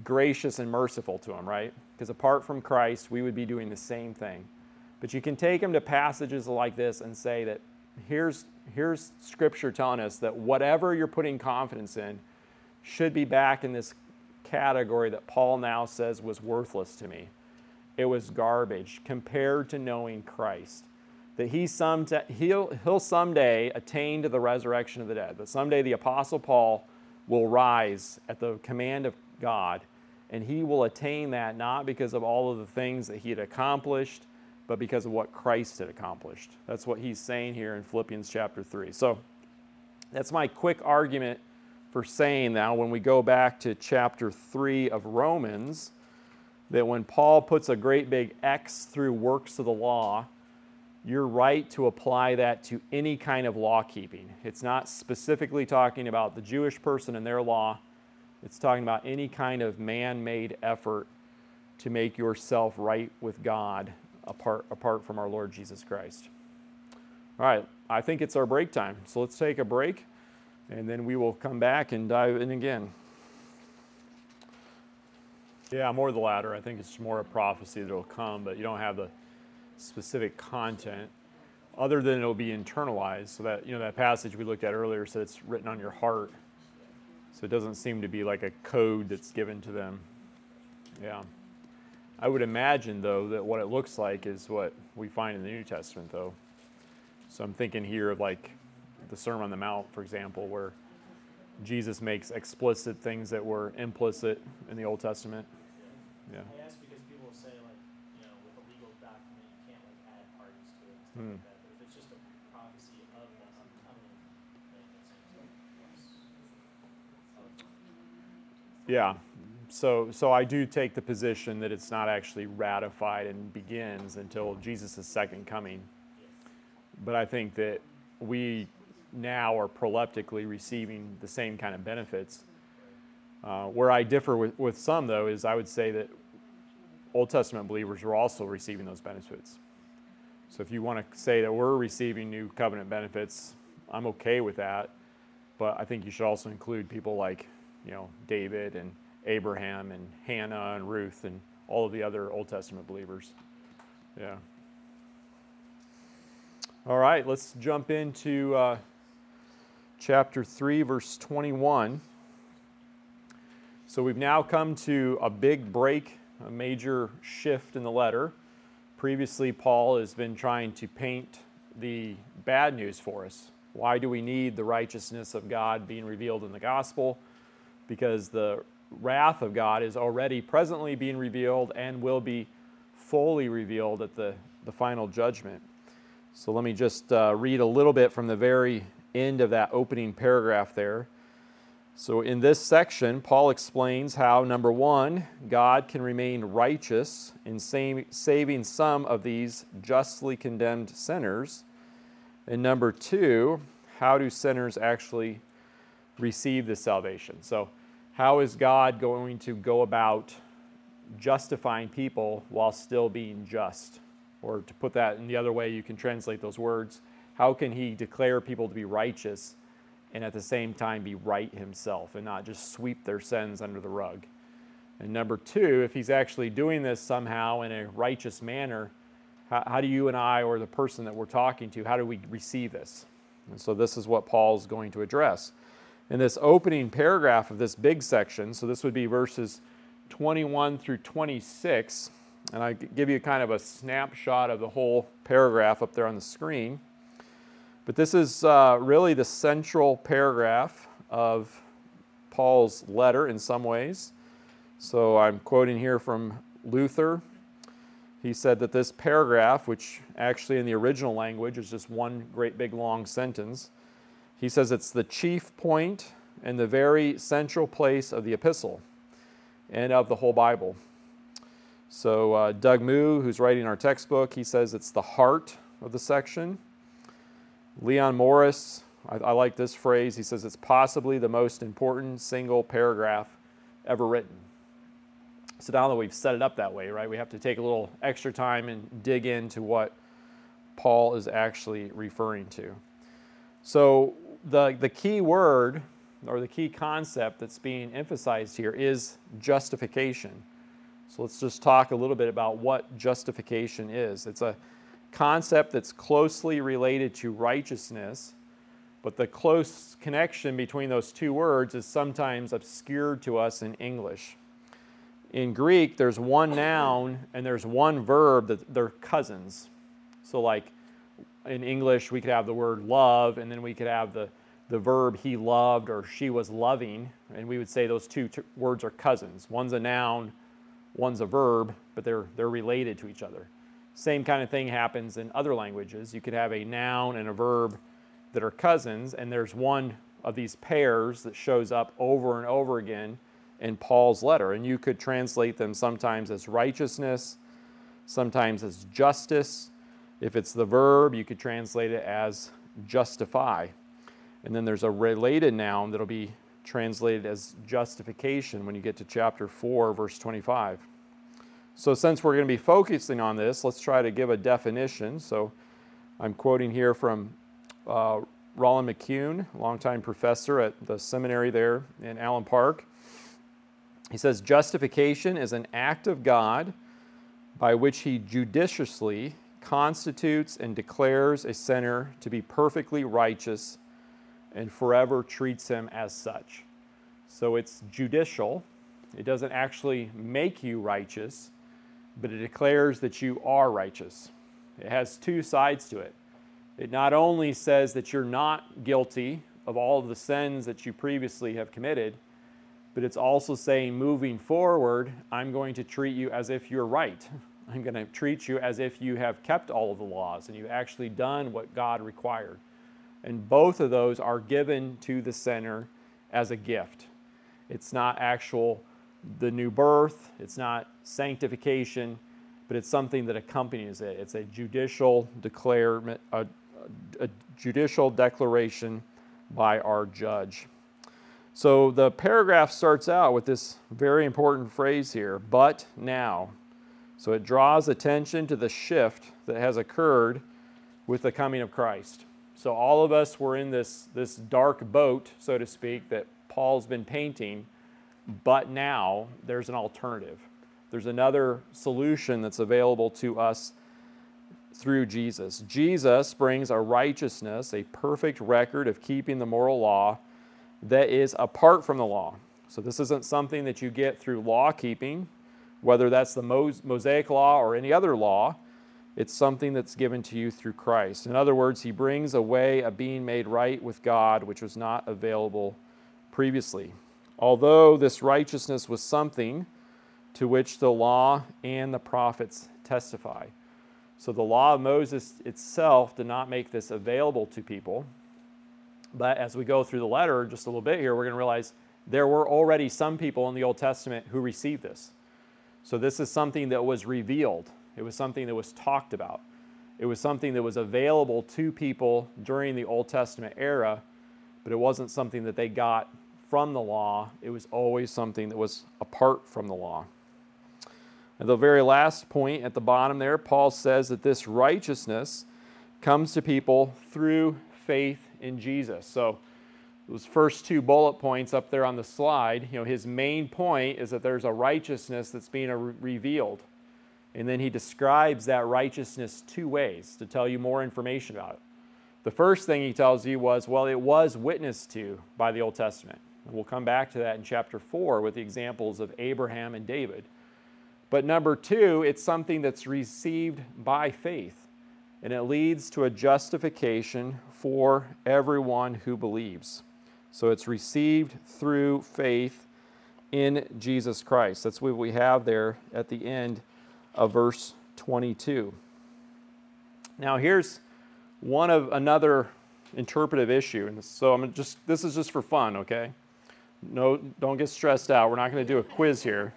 gracious and merciful to them, right? Because apart from Christ, we would be doing the same thing. But you can take them to passages like this and say that here's, here's Scripture telling us that whatever you're putting confidence in should be back in this category that Paul now says was worthless to me. It was garbage compared to knowing Christ that he some he'll, he'll someday attain to the resurrection of the dead. That someday the Apostle Paul will rise at the command of God, and he will attain that not because of all of the things that he had accomplished, but because of what Christ had accomplished. That's what he's saying here in Philippians chapter 3. So that's my quick argument for saying now, when we go back to chapter 3 of Romans, that when Paul puts a great big X through works of the law, you're right to apply that to any kind of law keeping. It's not specifically talking about the Jewish person and their law, it's talking about any kind of man made effort to make yourself right with God apart, apart from our Lord Jesus Christ. All right, I think it's our break time. So let's take a break and then we will come back and dive in again. Yeah, more the latter. I think it's more a prophecy that will come, but you don't have the specific content other than it'll be internalized. So that, you know, that passage we looked at earlier said it's written on your heart. So it doesn't seem to be like a code that's given to them. Yeah. I would imagine, though, that what it looks like is what we find in the New Testament, though. So I'm thinking here of like the Sermon on the Mount, for example, where Jesus makes explicit things that were implicit in the Old Testament. Yeah. I ask because people will say, like, you know, with a legal document, you can't like add parties to it, hmm stuff hmm. like that. But if it's just a prophecy of the upcoming thing, it seems like yes. Yeah. So, so I do take the position that it's not actually ratified and begins until Jesus' second coming. But I think that we now are proleptically receiving the same kind of benefits. Uh, where I differ with, with some, though, is I would say that Old Testament believers are also receiving those benefits. So if you want to say that we're receiving new covenant benefits, I'm okay with that. But I think you should also include people like, you know, David and Abraham and Hannah and Ruth and all of the other Old Testament believers. Yeah. All right, let's jump into uh, chapter 3, verse 21. So we've now come to a big break, a major shift in the letter. Previously, Paul has been trying to paint the bad news for us. Why do we need the righteousness of God being revealed in the gospel? Because the wrath of God is already presently being revealed and will be fully revealed at the, the final judgment. So let me just uh, read a little bit from the very end of that opening paragraph there. So, in this section, Paul explains how, number one, God can remain righteous in saving some of these justly condemned sinners. And number two, how do sinners actually receive this salvation? So, how is God going to go about justifying people while still being just? Or to put that in the other way, you can translate those words. How can He declare people to be righteous and at the same time be right Himself and not just sweep their sins under the rug? And number two, if He's actually doing this somehow in a righteous manner, how, how do you and I, or the person that we're talking to, how do we receive this? And so this is what Paul's going to address in this opening paragraph of this big section, so this would be verses 21 through 26, and I give you kind of a snapshot of the whole paragraph up there on the screen. But this is uh, really the central paragraph of Paul's letter in some ways. So I'm quoting here from Luther. He said that this paragraph, which actually in the original language is just one great big long sentence, he says it's the chief point and the very central place of the epistle and of the whole Bible. So, uh, Doug Moo, who's writing our textbook, he says it's the heart of the section. Leon Morris, I, I like this phrase, he says it's possibly the most important single paragraph ever written. So, now that we've set it up that way, right, we have to take a little extra time and dig into what Paul is actually referring to. So, the, the key word or the key concept that's being emphasized here is justification. So let's just talk a little bit about what justification is. It's a concept that's closely related to righteousness, but the close connection between those two words is sometimes obscured to us in English. In Greek, there's one noun and there's one verb that they're cousins. So, like in English, we could have the word love, and then we could have the, the verb he loved or she was loving, and we would say those two t- words are cousins. One's a noun, one's a verb, but they're, they're related to each other. Same kind of thing happens in other languages. You could have a noun and a verb that are cousins, and there's one of these pairs that shows up over and over again in Paul's letter. And you could translate them sometimes as righteousness, sometimes as justice. If it's the verb, you could translate it as justify. And then there's a related noun that'll be translated as justification when you get to chapter 4, verse 25. So, since we're going to be focusing on this, let's try to give a definition. So, I'm quoting here from uh, Rolland McCune, longtime professor at the seminary there in Allen Park. He says, Justification is an act of God by which he judiciously constitutes and declares a sinner to be perfectly righteous and forever treats him as such. So it's judicial. It doesn't actually make you righteous, but it declares that you are righteous. It has two sides to it. It not only says that you're not guilty of all of the sins that you previously have committed, but it's also saying moving forward, I'm going to treat you as if you're right. I'm going to treat you as if you have kept all of the laws and you've actually done what God required. And both of those are given to the sinner as a gift. It's not actual the new birth, it's not sanctification, but it's something that accompanies it. It's a judicial declare a, a judicial declaration by our judge. So the paragraph starts out with this very important phrase here, but now. So it draws attention to the shift that has occurred with the coming of Christ. So all of us were in this, this dark boat, so to speak, that Paul's been painting, but now there's an alternative. There's another solution that's available to us through Jesus. Jesus brings a righteousness, a perfect record of keeping the moral law that is apart from the law. So this isn't something that you get through law keeping, whether that's the Mosaic law or any other law. It's something that's given to you through Christ. In other words, he brings a way of being made right with God which was not available previously. Although this righteousness was something to which the law and the prophets testify. So the law of Moses itself did not make this available to people. But as we go through the letter just a little bit here, we're going to realize there were already some people in the Old Testament who received this. So this is something that was revealed, it was something that was talked about, it was something that was available to people during the Old Testament era, but it wasn't something that they got from the law. It was always something that was apart from the law. And the very last point at the bottom there, Paul says that this righteousness comes to people through faith in Jesus. So those first two bullet points up there on the slide, you know, his main point is that there's a righteousness that's being re- revealed. And then he describes that righteousness two ways to tell you more information about it. The first thing he tells you was, well, it was witnessed to by the Old Testament. We'll come back to that in chapter 4 with the examples of Abraham and David. But number two, it's something that's received by faith and it leads to a justification for everyone who believes. So it's received through faith in Jesus Christ. That's what we have there at the end of verse 22. Now here's one of another interpretive issue. And so I'm just this is just for fun, okay? No don't get stressed out. We're not going to do a quiz here.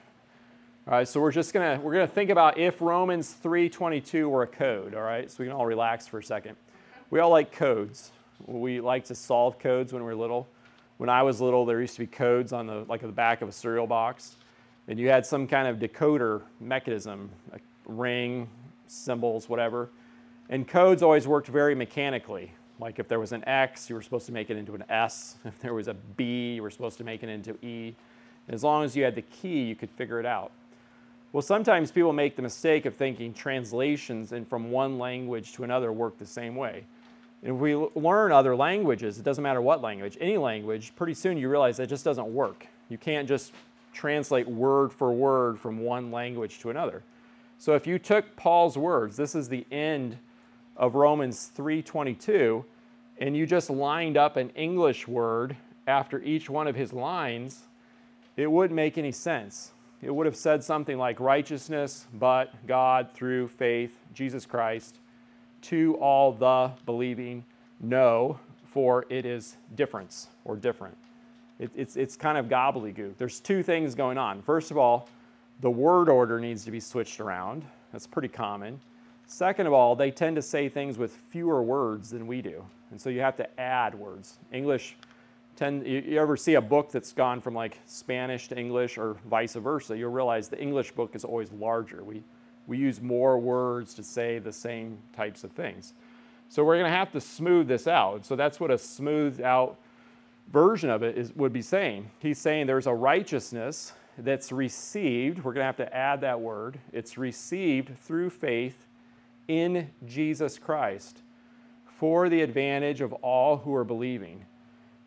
All right, so we're just gonna we're gonna think about if Romans 3:22 were a code. All right, so we can all relax for a second. We all like codes. We like to solve codes when we are little. When I was little, there used to be codes on the like the back of a cereal box, and you had some kind of decoder mechanism, a ring, symbols, whatever. And codes always worked very mechanically. Like if there was an X, you were supposed to make it into an S. [laughs] If there was a B, you were supposed to make it into E. And As long as you had the key, you could figure it out. Well, sometimes people make the mistake of thinking translations and from one language to another work the same way. And if we learn other languages, it doesn't matter what language, any language, pretty soon you realize that just doesn't work. You can't just translate word for word from one language to another. So if you took Paul's words, this is the end of Romans 3:22, and you just lined up an English word after each one of his lines, it wouldn't make any sense it would have said something like righteousness, but God through faith, Jesus Christ, to all the believing, no, for it is difference or different. It, it's, it's kind of gobbledygook. There's two things going on. First of all, the word order needs to be switched around. That's pretty common. Second of all, they tend to say things with fewer words than we do. And so you have to add words. English tend you, you ever see a book that's gone from like Spanish to English or vice versa, you'll realize the English book is always larger. We we use more words to say the same types of things. So we're going to have to smooth this out. So that's what a smoothed out version of it is, would be saying. He's saying there's a righteousness that's received. We're going to have to add that word. It's received through faith in Jesus Christ for the advantage of all who are believing,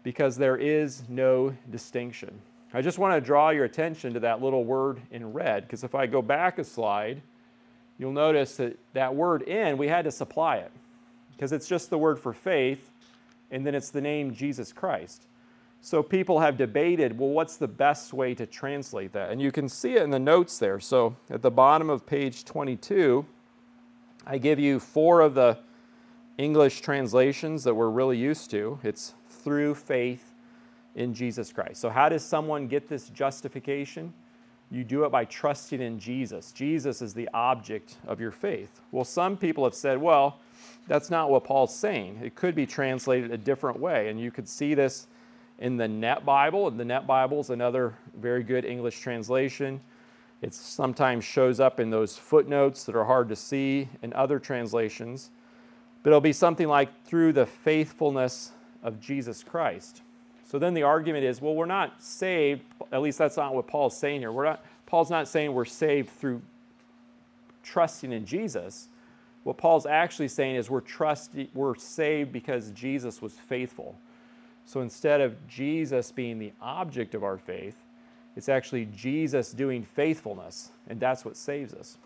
because there is no distinction. I just want to draw your attention to that little word in red, because if I go back a slide, you'll notice that that word in, we had to supply it, because it's just the word for faith, and then it's the name Jesus Christ. So people have debated, well, what's the best way to translate that? And you can see it in the notes there. So at the bottom of page 22, I give you four of the English translations that we're really used to. It's through faith in Jesus Christ. So, how does someone get this justification? You do it by trusting in Jesus. Jesus is the object of your faith. Well, some people have said, well, that's not what Paul's saying. It could be translated a different way. And you could see this in the Net Bible. The Net Bible is another very good English translation. It sometimes shows up in those footnotes that are hard to see in other translations. But it'll be something like through the faithfulness of Jesus Christ. So then the argument is, well, we're not saved, at least that's not what Paul's saying here. We're not, Paul's not saying we're saved through trusting in Jesus. What Paul's actually saying is we're trusting, we're saved because Jesus was faithful. So instead of Jesus being the object of our faith, it's actually Jesus doing faithfulness, and that's what saves us.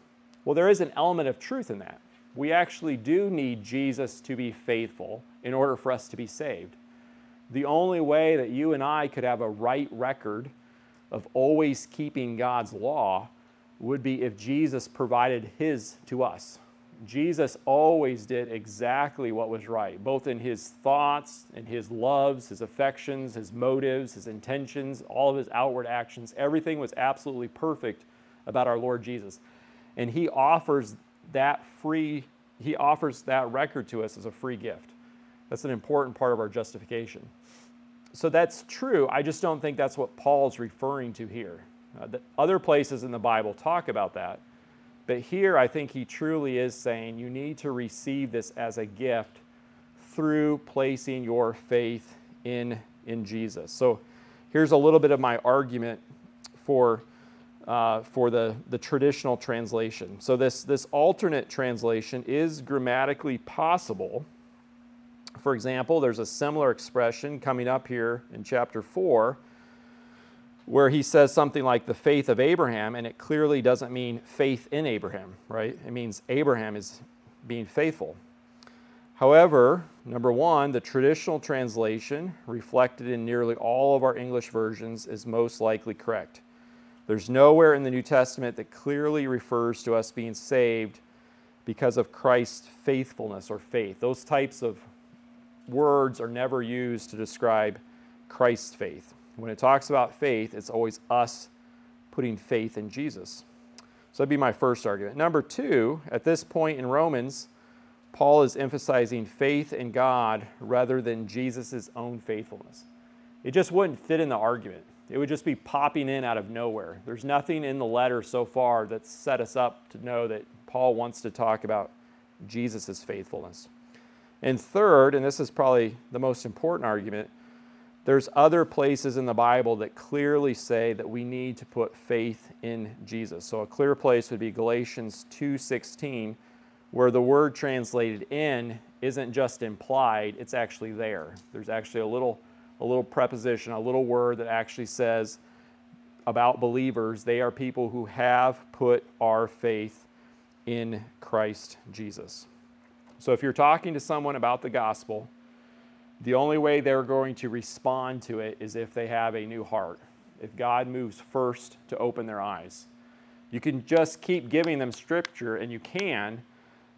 Well, there is an element of truth in that. We actually do need Jesus to be faithful in order for us to be saved. The only way that you and I could have a right record of always keeping God's law would be if Jesus provided His to us. Jesus always did exactly what was right, both in his thoughts and his loves, his affections, his motives, his intentions, all of his outward actions. Everything was absolutely perfect about our Lord Jesus. And he offers that free, he offers that record to us as a free gift. That's an important part of our justification. So that's true. I just don't think that's what Paul's referring to here. Uh, other places in the Bible talk about that. But here, I think he truly is saying you need to receive this as a gift through placing your faith in, in Jesus. So here's a little bit of my argument for, uh, for the, the traditional translation. So this, this alternate translation is grammatically possible. For example, there's a similar expression coming up here in chapter 4 where he says something like the faith of Abraham, and it clearly doesn't mean faith in Abraham, right? It means Abraham is being faithful. However, number one, the traditional translation, reflected in nearly all of our English versions, is most likely correct. There's nowhere in the New Testament that clearly refers to us being saved because of Christ's faithfulness or faith. Those types of words are never used to describe Christ's faith. When it talks about faith, it's always us putting faith in Jesus. So that'd be my first argument. Number two, at this point in Romans, Paul is emphasizing faith in God rather than Jesus' own faithfulness. It just wouldn't fit in the argument. It would just be popping in out of nowhere. There's nothing in the letter so far that's set us up to know that Paul wants to talk about Jesus' faithfulness. And third, and this is probably the most important argument, there's other places in the Bible that clearly say that we need to put faith in Jesus. So a clear place would be Galatians 2:16 where the word translated in isn't just implied, it's actually there. There's actually a little a little preposition, a little word that actually says about believers, they are people who have put our faith in Christ Jesus. So if you're talking to someone about the gospel, the only way they're going to respond to it is if they have a new heart, if God moves first to open their eyes. You can just keep giving them scripture, and you can,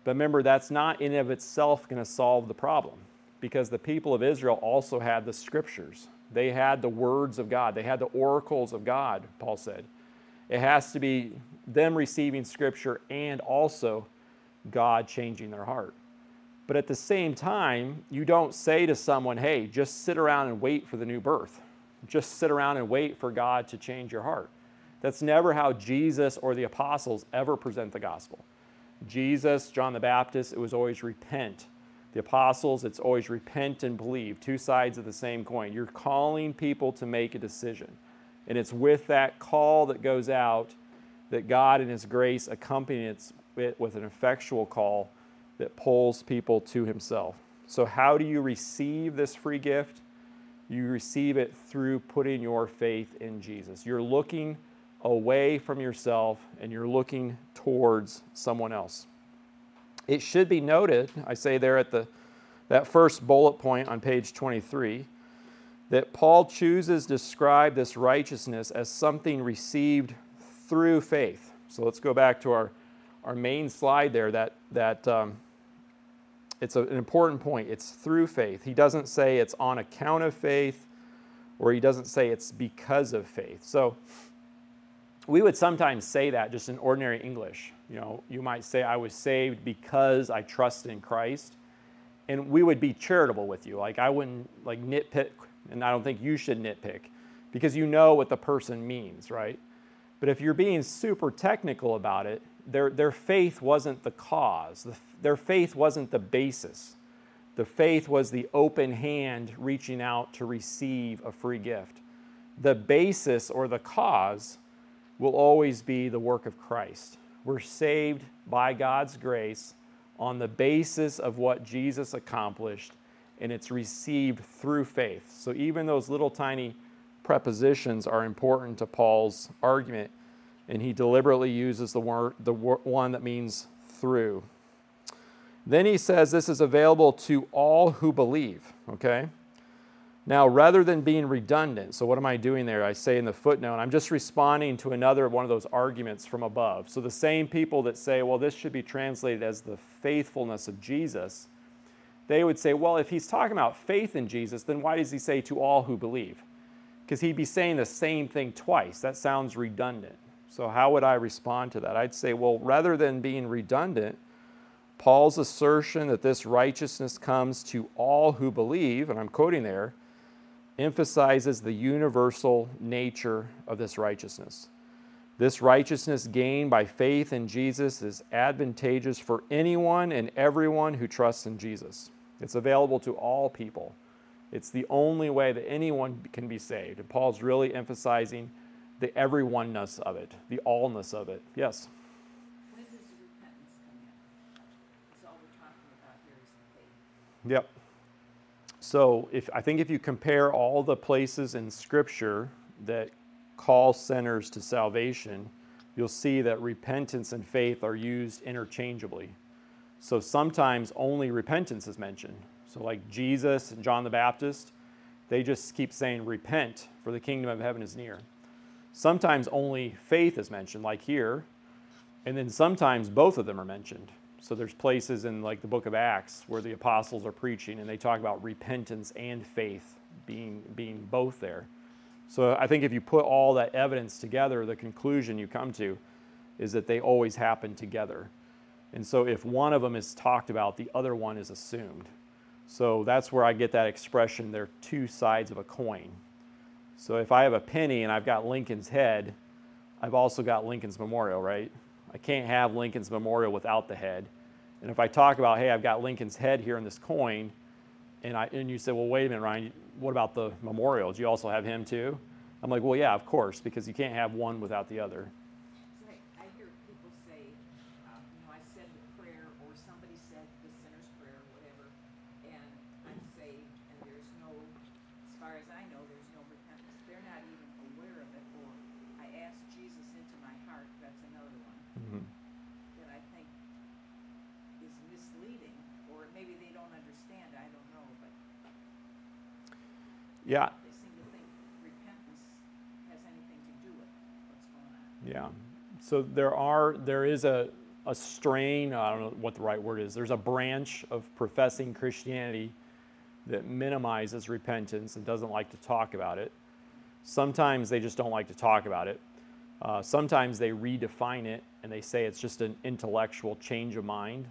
but remember, that's not in of itself going to solve the problem. because the people of Israel also had the scriptures. They had the words of God, they had the oracles of God, Paul said. It has to be them receiving scripture and also God changing their heart. But at the same time, you don't say to someone, hey, just sit around and wait for the new birth. Just sit around and wait for God to change your heart. That's never how Jesus or the apostles ever present the gospel. Jesus, John the Baptist, it was always repent. The apostles, it's always repent and believe, two sides of the same coin. You're calling people to make a decision. And it's with that call that goes out that God, in His grace, accompanies it with an effectual call that pulls people to Himself. So, how do you receive this free gift? You receive it through putting your faith in Jesus. You're looking away from yourself and you're looking towards someone else. It should be noted, I say there at the that first bullet point on page 23, that Paul chooses to describe this righteousness as something received through faith. So let's go back to our, our main slide there. That, that um, it's an important point. It's through faith. He doesn't say it's on account of faith, or he doesn't say it's because of faith. So we would sometimes say that just in ordinary English. You know, you might say, I was saved because I trust in Christ. And we would be charitable with you. Like, I wouldn't like nitpick, and I don't think you should nitpick because you know what the person means, right? But if you're being super technical about it, their, their faith wasn't the cause, the, their faith wasn't the basis. The faith was the open hand reaching out to receive a free gift. The basis or the cause will always be the work of Christ. We're saved by God's grace on the basis of what Jesus accomplished, and it's received through faith. So even those little tiny prepositions are important to Paul's argument, and he deliberately uses the, word, the one that means through. Then he says this is available to all who believe, okay? Now, rather than being redundant, so what am I doing there? I say in the footnote, I'm just responding to another one of those arguments from above. So the same people that say, well, this should be translated as the faithfulness of Jesus, they would say, well, if he's talking about faith in Jesus, then why does he say to all who believe? Because he'd be saying the same thing twice. That sounds redundant. So, how would I respond to that? I'd say, well, rather than being redundant, Paul's assertion that this righteousness comes to all who believe, and I'm quoting there, emphasizes the universal nature of this righteousness. This righteousness gained by faith in Jesus is advantageous for anyone and everyone who trusts in Jesus. It's available to all people. It's the only way that anyone can be saved. And Paul's really emphasizing the everyoneness of it, the allness of it. Yes? When does repentance come in? That's all we're talking about here is faith. Yep. So if I think if you compare all the places in Scripture that call sinners to salvation, you'll see that repentance and faith are used interchangeably. So sometimes only repentance is mentioned. So like Jesus and John the Baptist, they just keep saying repent for the kingdom of heaven is near. Sometimes only faith is mentioned like here, and then sometimes both of them are mentioned. So there's places in like the book of Acts where the apostles are preaching and they talk about repentance and faith being being both there. So I think if you put all that evidence together, the conclusion you come to is that they always happen together. And so if one of them is talked about, the other one is assumed. So that's where I get that expression they're two sides of a coin. So if I have a penny and I've got Lincoln's head, I've also got Lincoln's memorial, right? I can't have Lincoln's memorial without the head. And if I talk about, hey, I've got Lincoln's head here in this coin, and, I, and you say, well, wait a minute, Ryan, what about the memorial? Do you also have him too? I'm like, well, yeah, of course, because you can't have one without the other. So I, I hear people say, uh, you know, I said the prayer, or somebody said the sinner's prayer, whatever, and I'm saved, and there's no, as far as I know, there's no repentance. They're not even aware of it, or I asked Jesus into my heart, that's another one. Mhm. that I think is misleading, or maybe they don't understand, I don't know, but Yeah, they seem to think repentance has anything to do with what's going on. yeah. So there are, there is a, a strain, I don't know what the right word is, there's a branch of professing Christianity that minimizes repentance and doesn't like to talk about it. Sometimes they just don't like to talk about it. Uh, sometimes they redefine it and they say it's just an intellectual change of mind.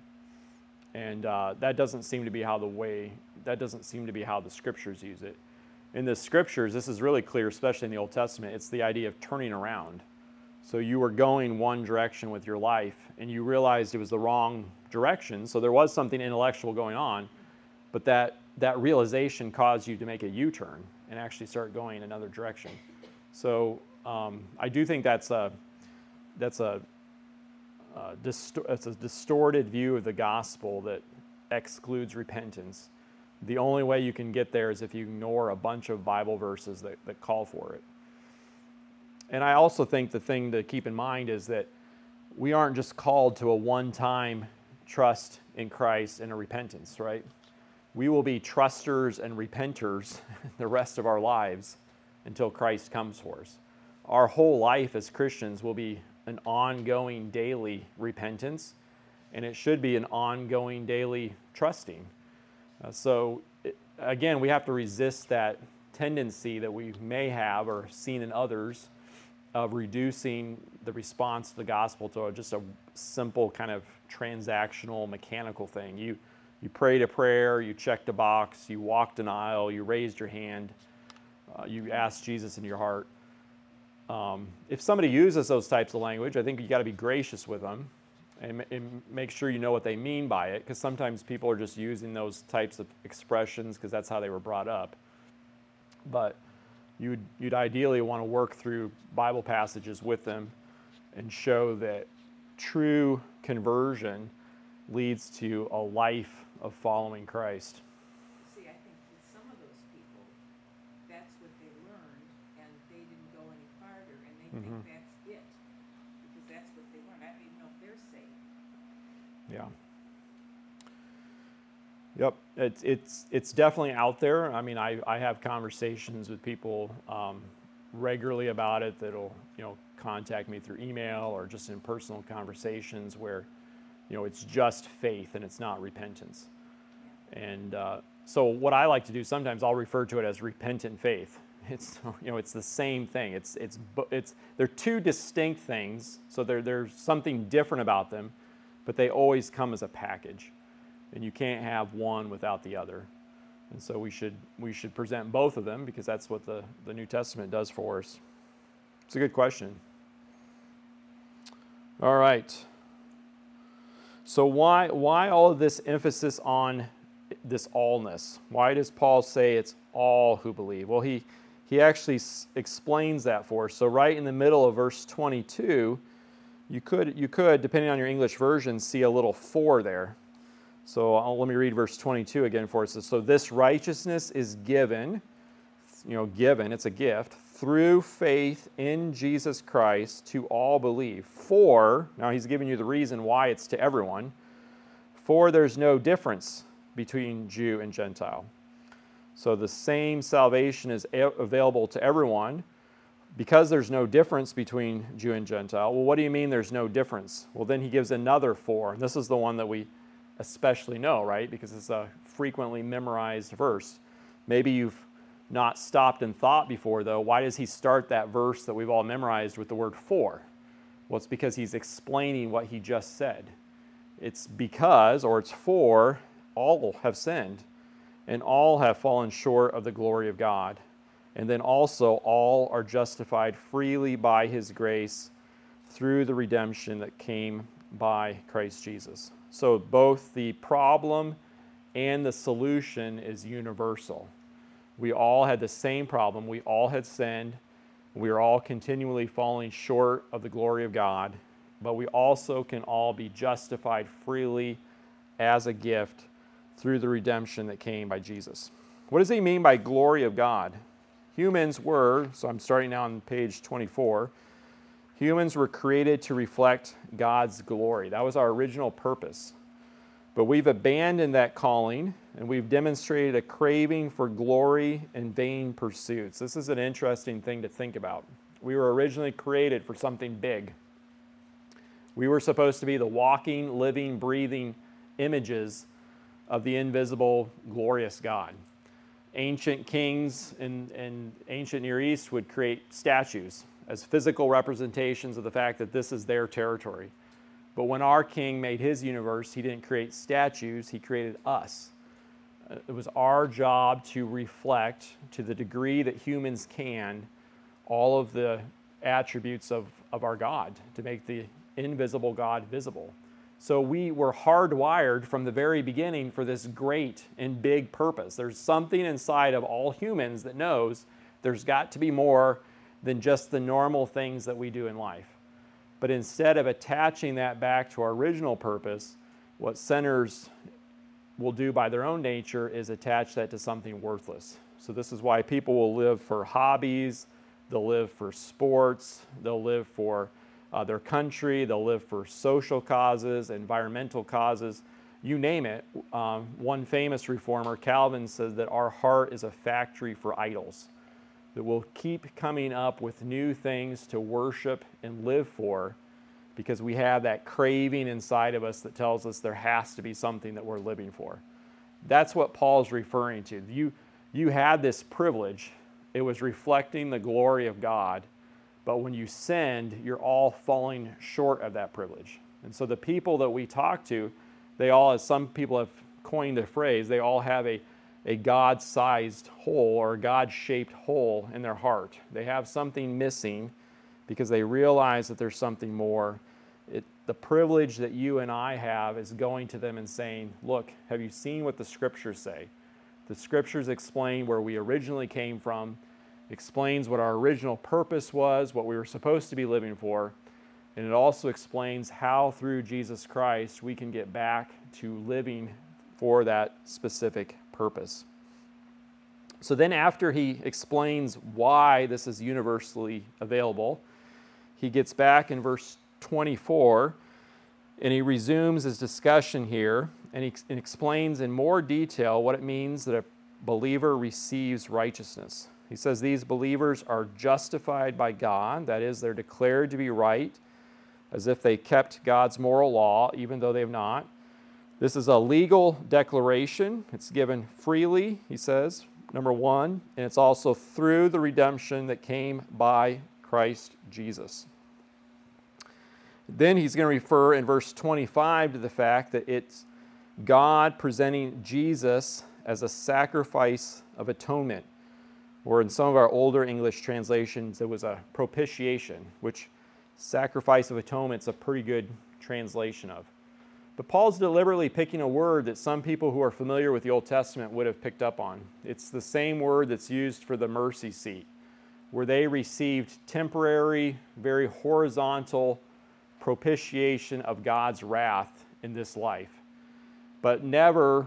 And uh, that doesn't seem to be how the way, that doesn't seem to be how the scriptures use it. In the scriptures, this is really clear, especially in the Old Testament, it's the idea of turning around. So you were going one direction with your life and you realized it was the wrong direction. So there was something intellectual going on, but that, that realization caused you to make a U turn and actually start going another direction. So um, I do think that's a, that's a, uh, distor- a distorted view of the gospel that excludes repentance. The only way you can get there is if you ignore a bunch of Bible verses that, that call for it. And I also think the thing to keep in mind is that we aren't just called to a one time trust in Christ and a repentance, right? We will be trusters and repenters [laughs] the rest of our lives until Christ comes for us. Our whole life as Christians will be an ongoing daily repentance, and it should be an ongoing daily trusting. Uh, so, it, again, we have to resist that tendency that we may have or seen in others of reducing the response to the gospel to just a simple kind of transactional mechanical thing. You you prayed a prayer, you checked a box, you walked an aisle, you raised your hand, uh, you asked Jesus in your heart. Um, if somebody uses those types of language, I think you got to be gracious with them and, and, make sure you know what they mean by it, because sometimes people are just using those types of expressions because that's how they were brought up. But you'd, you'd ideally want to work through Bible passages with them and show that true conversion leads to a life of following Christ. See, I think with some of those people, that's what they learned, and they didn't go any farther, and they Mhm. think that's it, because that's what they learned. I don't even know if they're saved. Yeah. Yep, it's it's it's definitely out there. I mean, I, I have conversations with people um, regularly about it that'll you know contact me through email or just in personal conversations where you know it's just faith and it's not repentance. And uh, so what I like to do sometimes I'll refer to it as repentant faith. [laughs] It's you know it's the same thing. It's it's it's they're two distinct things. So there there's something different about them, but they always come as a package and you can't have one without the other. And so we should we should present both of them because that's what the, the New Testament does for us. It's a good question. All right. So why why all of this emphasis on this allness? Why does Paul say it's all who believe? Well, he he actually s- explains that for us. So right in the middle of verse 22, you could you could depending on your English version see a little for there. So I'll, let me read verse 22 again for us. So this righteousness is given, you know, given, it's a gift, through faith in Jesus Christ to all believe. For, now he's giving you the reason why it's to everyone, for there's no difference between Jew and Gentile. So the same salvation is available to everyone because there's no difference between Jew and Gentile. Well, what do you mean there's no difference? Well, then he gives another for. And this is the one that we especially know, right? Because it's a frequently memorized verse. Maybe you've not stopped and thought before, though. Why does he start that verse that we've all memorized with the word for? Well, it's because he's explaining what he just said. It's because, or it's for, all have sinned, and all have fallen short of the glory of God. And then also, all are justified freely by his grace through the redemption that came by Christ Jesus. So both the problem and the solution is universal. We all had the same problem. We all had sinned. We are all continually falling short of the glory of God, but we also can all be justified freely as a gift through the redemption that came by Jesus. What does he mean by glory of God? Humans were, so I'm starting now on page 24. Humans were created to reflect God's glory. That was our original purpose. But we've abandoned that calling and we've demonstrated a craving for glory and vain pursuits. This is an interesting thing to think about. We were originally created for something big. We were supposed to be the walking, living, breathing images of the invisible, glorious God. Ancient kings in, in ancient Near East would create statues as physical representations of the fact that this is their territory. But when our king made his universe, he didn't create statues, he created us. Uh, It was our job to reflect, to the degree that humans can, all of the attributes of, of our God, to make the invisible God visible. So we were hardwired from the very beginning for this great and big purpose. There's something inside of all humans that knows there's got to be more than just the normal things that we do in life. But instead of attaching that back to our original purpose, what sinners will do by their own nature is attach that to something worthless. So, this is why people will live for hobbies, they'll live for sports, they'll live for uh, their country, they'll live for social causes, environmental causes, you name it. Um, one famous reformer, Calvin, says that our heart is a factory for idols, that we'll keep coming up with new things to worship and live for because we have that craving inside of us that tells us there has to be something that we're living for. That's what Paul's referring to. You, you had this privilege, it was reflecting the glory of God, but when you send, you're all falling short of that privilege. And so the people that we talk to, they all, as some people have coined the phrase, they all have a, a God sized hole or a God shaped hole in their heart. They have something missing because they realize that there's something more. It, the privilege that you and I have is going to them and saying, Look, have you seen what the scriptures say? The scriptures explain where we originally came from, explains what our original purpose was, what we were supposed to be living for, and it also explains how through Jesus Christ we can get back to living for that specific purpose. So then, after he explains why this is universally available, he gets back in verse 24 and he resumes his discussion here and he and explains in more detail what it means that a believer receives righteousness. He says these believers are justified by God, that is, they're declared to be right as if they kept God's moral law, even though they have not. This is a legal declaration. It's given freely, he says, number one, and it's also through the redemption that came by Christ Jesus. Then he's going to refer in verse 25 to the fact that it's God presenting Jesus as a sacrifice of atonement. Or in some of our older English translations, it was a propitiation, which sacrifice of atonement is a pretty good translation of. But Paul's deliberately picking a word that some people who are familiar with the Old Testament would have picked up on. It's the same word that's used for the mercy seat, where they received temporary, very horizontal propitiation of God's wrath in this life. But never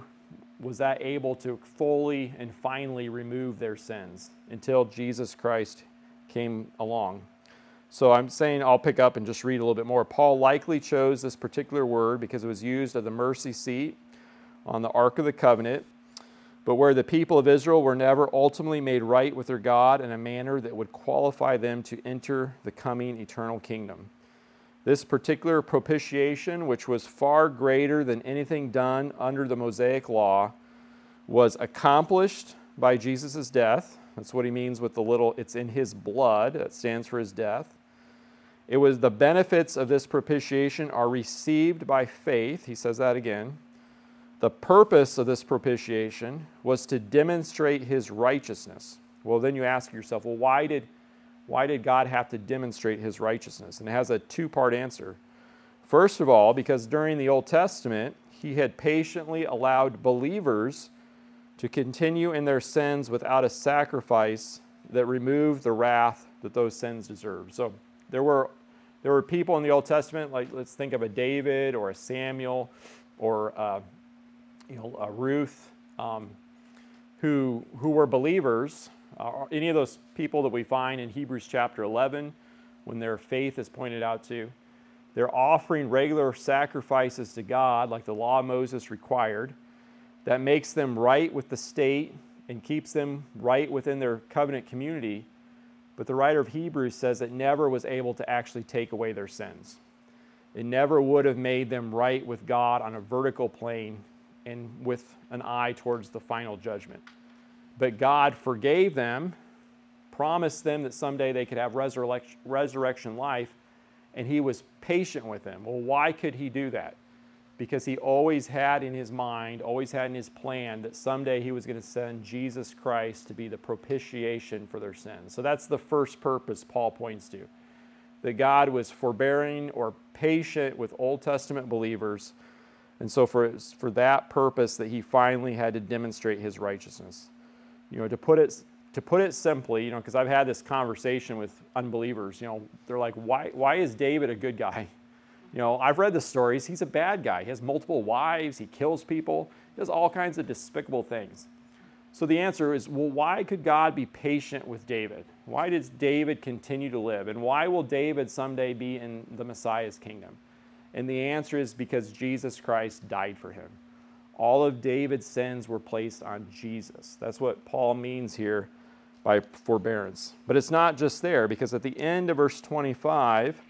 was that able to fully and finally remove their sins until Jesus Christ came along. So I'm saying I'll pick up and just read a little bit more. Paul likely chose this particular word because it was used at the mercy seat on the Ark of the Covenant, but where the people of Israel were never ultimately made right with their God in a manner that would qualify them to enter the coming eternal kingdom. This particular propitiation, which was far greater than anything done under the Mosaic law, was accomplished by Jesus' death. That's what he means with the little, it's in his blood, that stands for his death. It was the benefits of this propitiation are received by faith. He says that again. The purpose of this propitiation was to demonstrate his righteousness. Well, then you ask yourself, well, why did why did God have to demonstrate his righteousness? And it has a two part answer. First of all, because during the Old Testament, he had patiently allowed believers to continue in their sins without a sacrifice that removed the wrath that those sins deserved. So there were, there were people in the Old Testament, like let's think of a David or a Samuel or uh, you know, a Ruth, um, who, who were believers any of those people that we find in Hebrews chapter 11, when their faith is pointed out to, they're offering regular sacrifices to God, like the law of Moses required. That makes them right with the state and keeps them right within their covenant community. But the writer of Hebrews says it never was able to actually take away their sins. It never would have made them right with God on a vertical plane and with an eye towards the final judgment. But God forgave them, promised them that someday they could have resurrection, resurrection life, and he was patient with them. Well, why could he do that? Because he always had in his mind, always had in his plan that someday he was going to send Jesus Christ to be the propitiation for their sins. So that's the first purpose Paul points to. That God was forbearing or patient with Old Testament believers. And so for, for that purpose that he finally had to demonstrate his righteousness. You know, to put it to put it simply, you know, because I've had this conversation with unbelievers, you know, they're like, why, why is David a good guy? You know, I've read the stories. He's a bad guy. He has multiple wives. He kills people. He does all kinds of despicable things. So the answer is, well, why could God be patient with David? Why does David continue to live? And why will David someday be in the Messiah's kingdom? And the answer is because Jesus Christ died for him. All of David's sins were placed on Jesus. That's what Paul means here by forbearance. But it's not just there, because at the end of verse 25,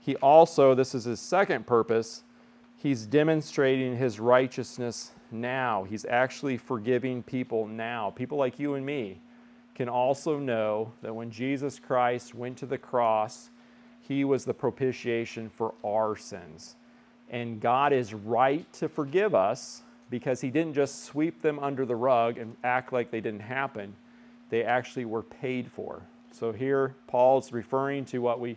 he also, this is his second purpose, he's demonstrating his righteousness now. He's actually forgiving people now. People like you and me can also know that when Jesus Christ went to the cross, he was the propitiation for our sins. And God is right to forgive us because he didn't just sweep them under the rug and act like they didn't happen they actually were paid for. So here, Paul's referring to what we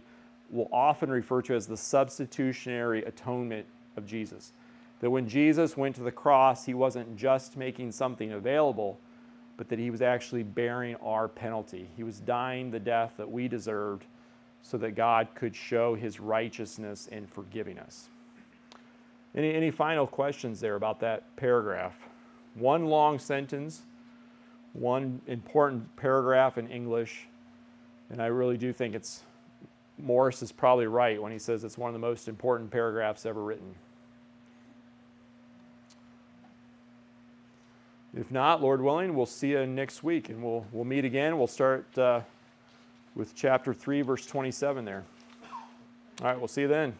will often refer to as the substitutionary atonement of Jesus. That when Jesus went to the cross, he wasn't just making something available, but that he was actually bearing our penalty. He was dying the death that we deserved so that God could show his righteousness in forgiving us. Any, any final questions there about that paragraph? One long sentence one important paragraph in English, and I really do think it's Morris is probably right when he says it's one of the most important paragraphs ever written. If not, Lord willing, we'll see you next week and we'll, we'll meet again. We'll start uh, with chapter 3, verse 27 there. All right, we'll see you then.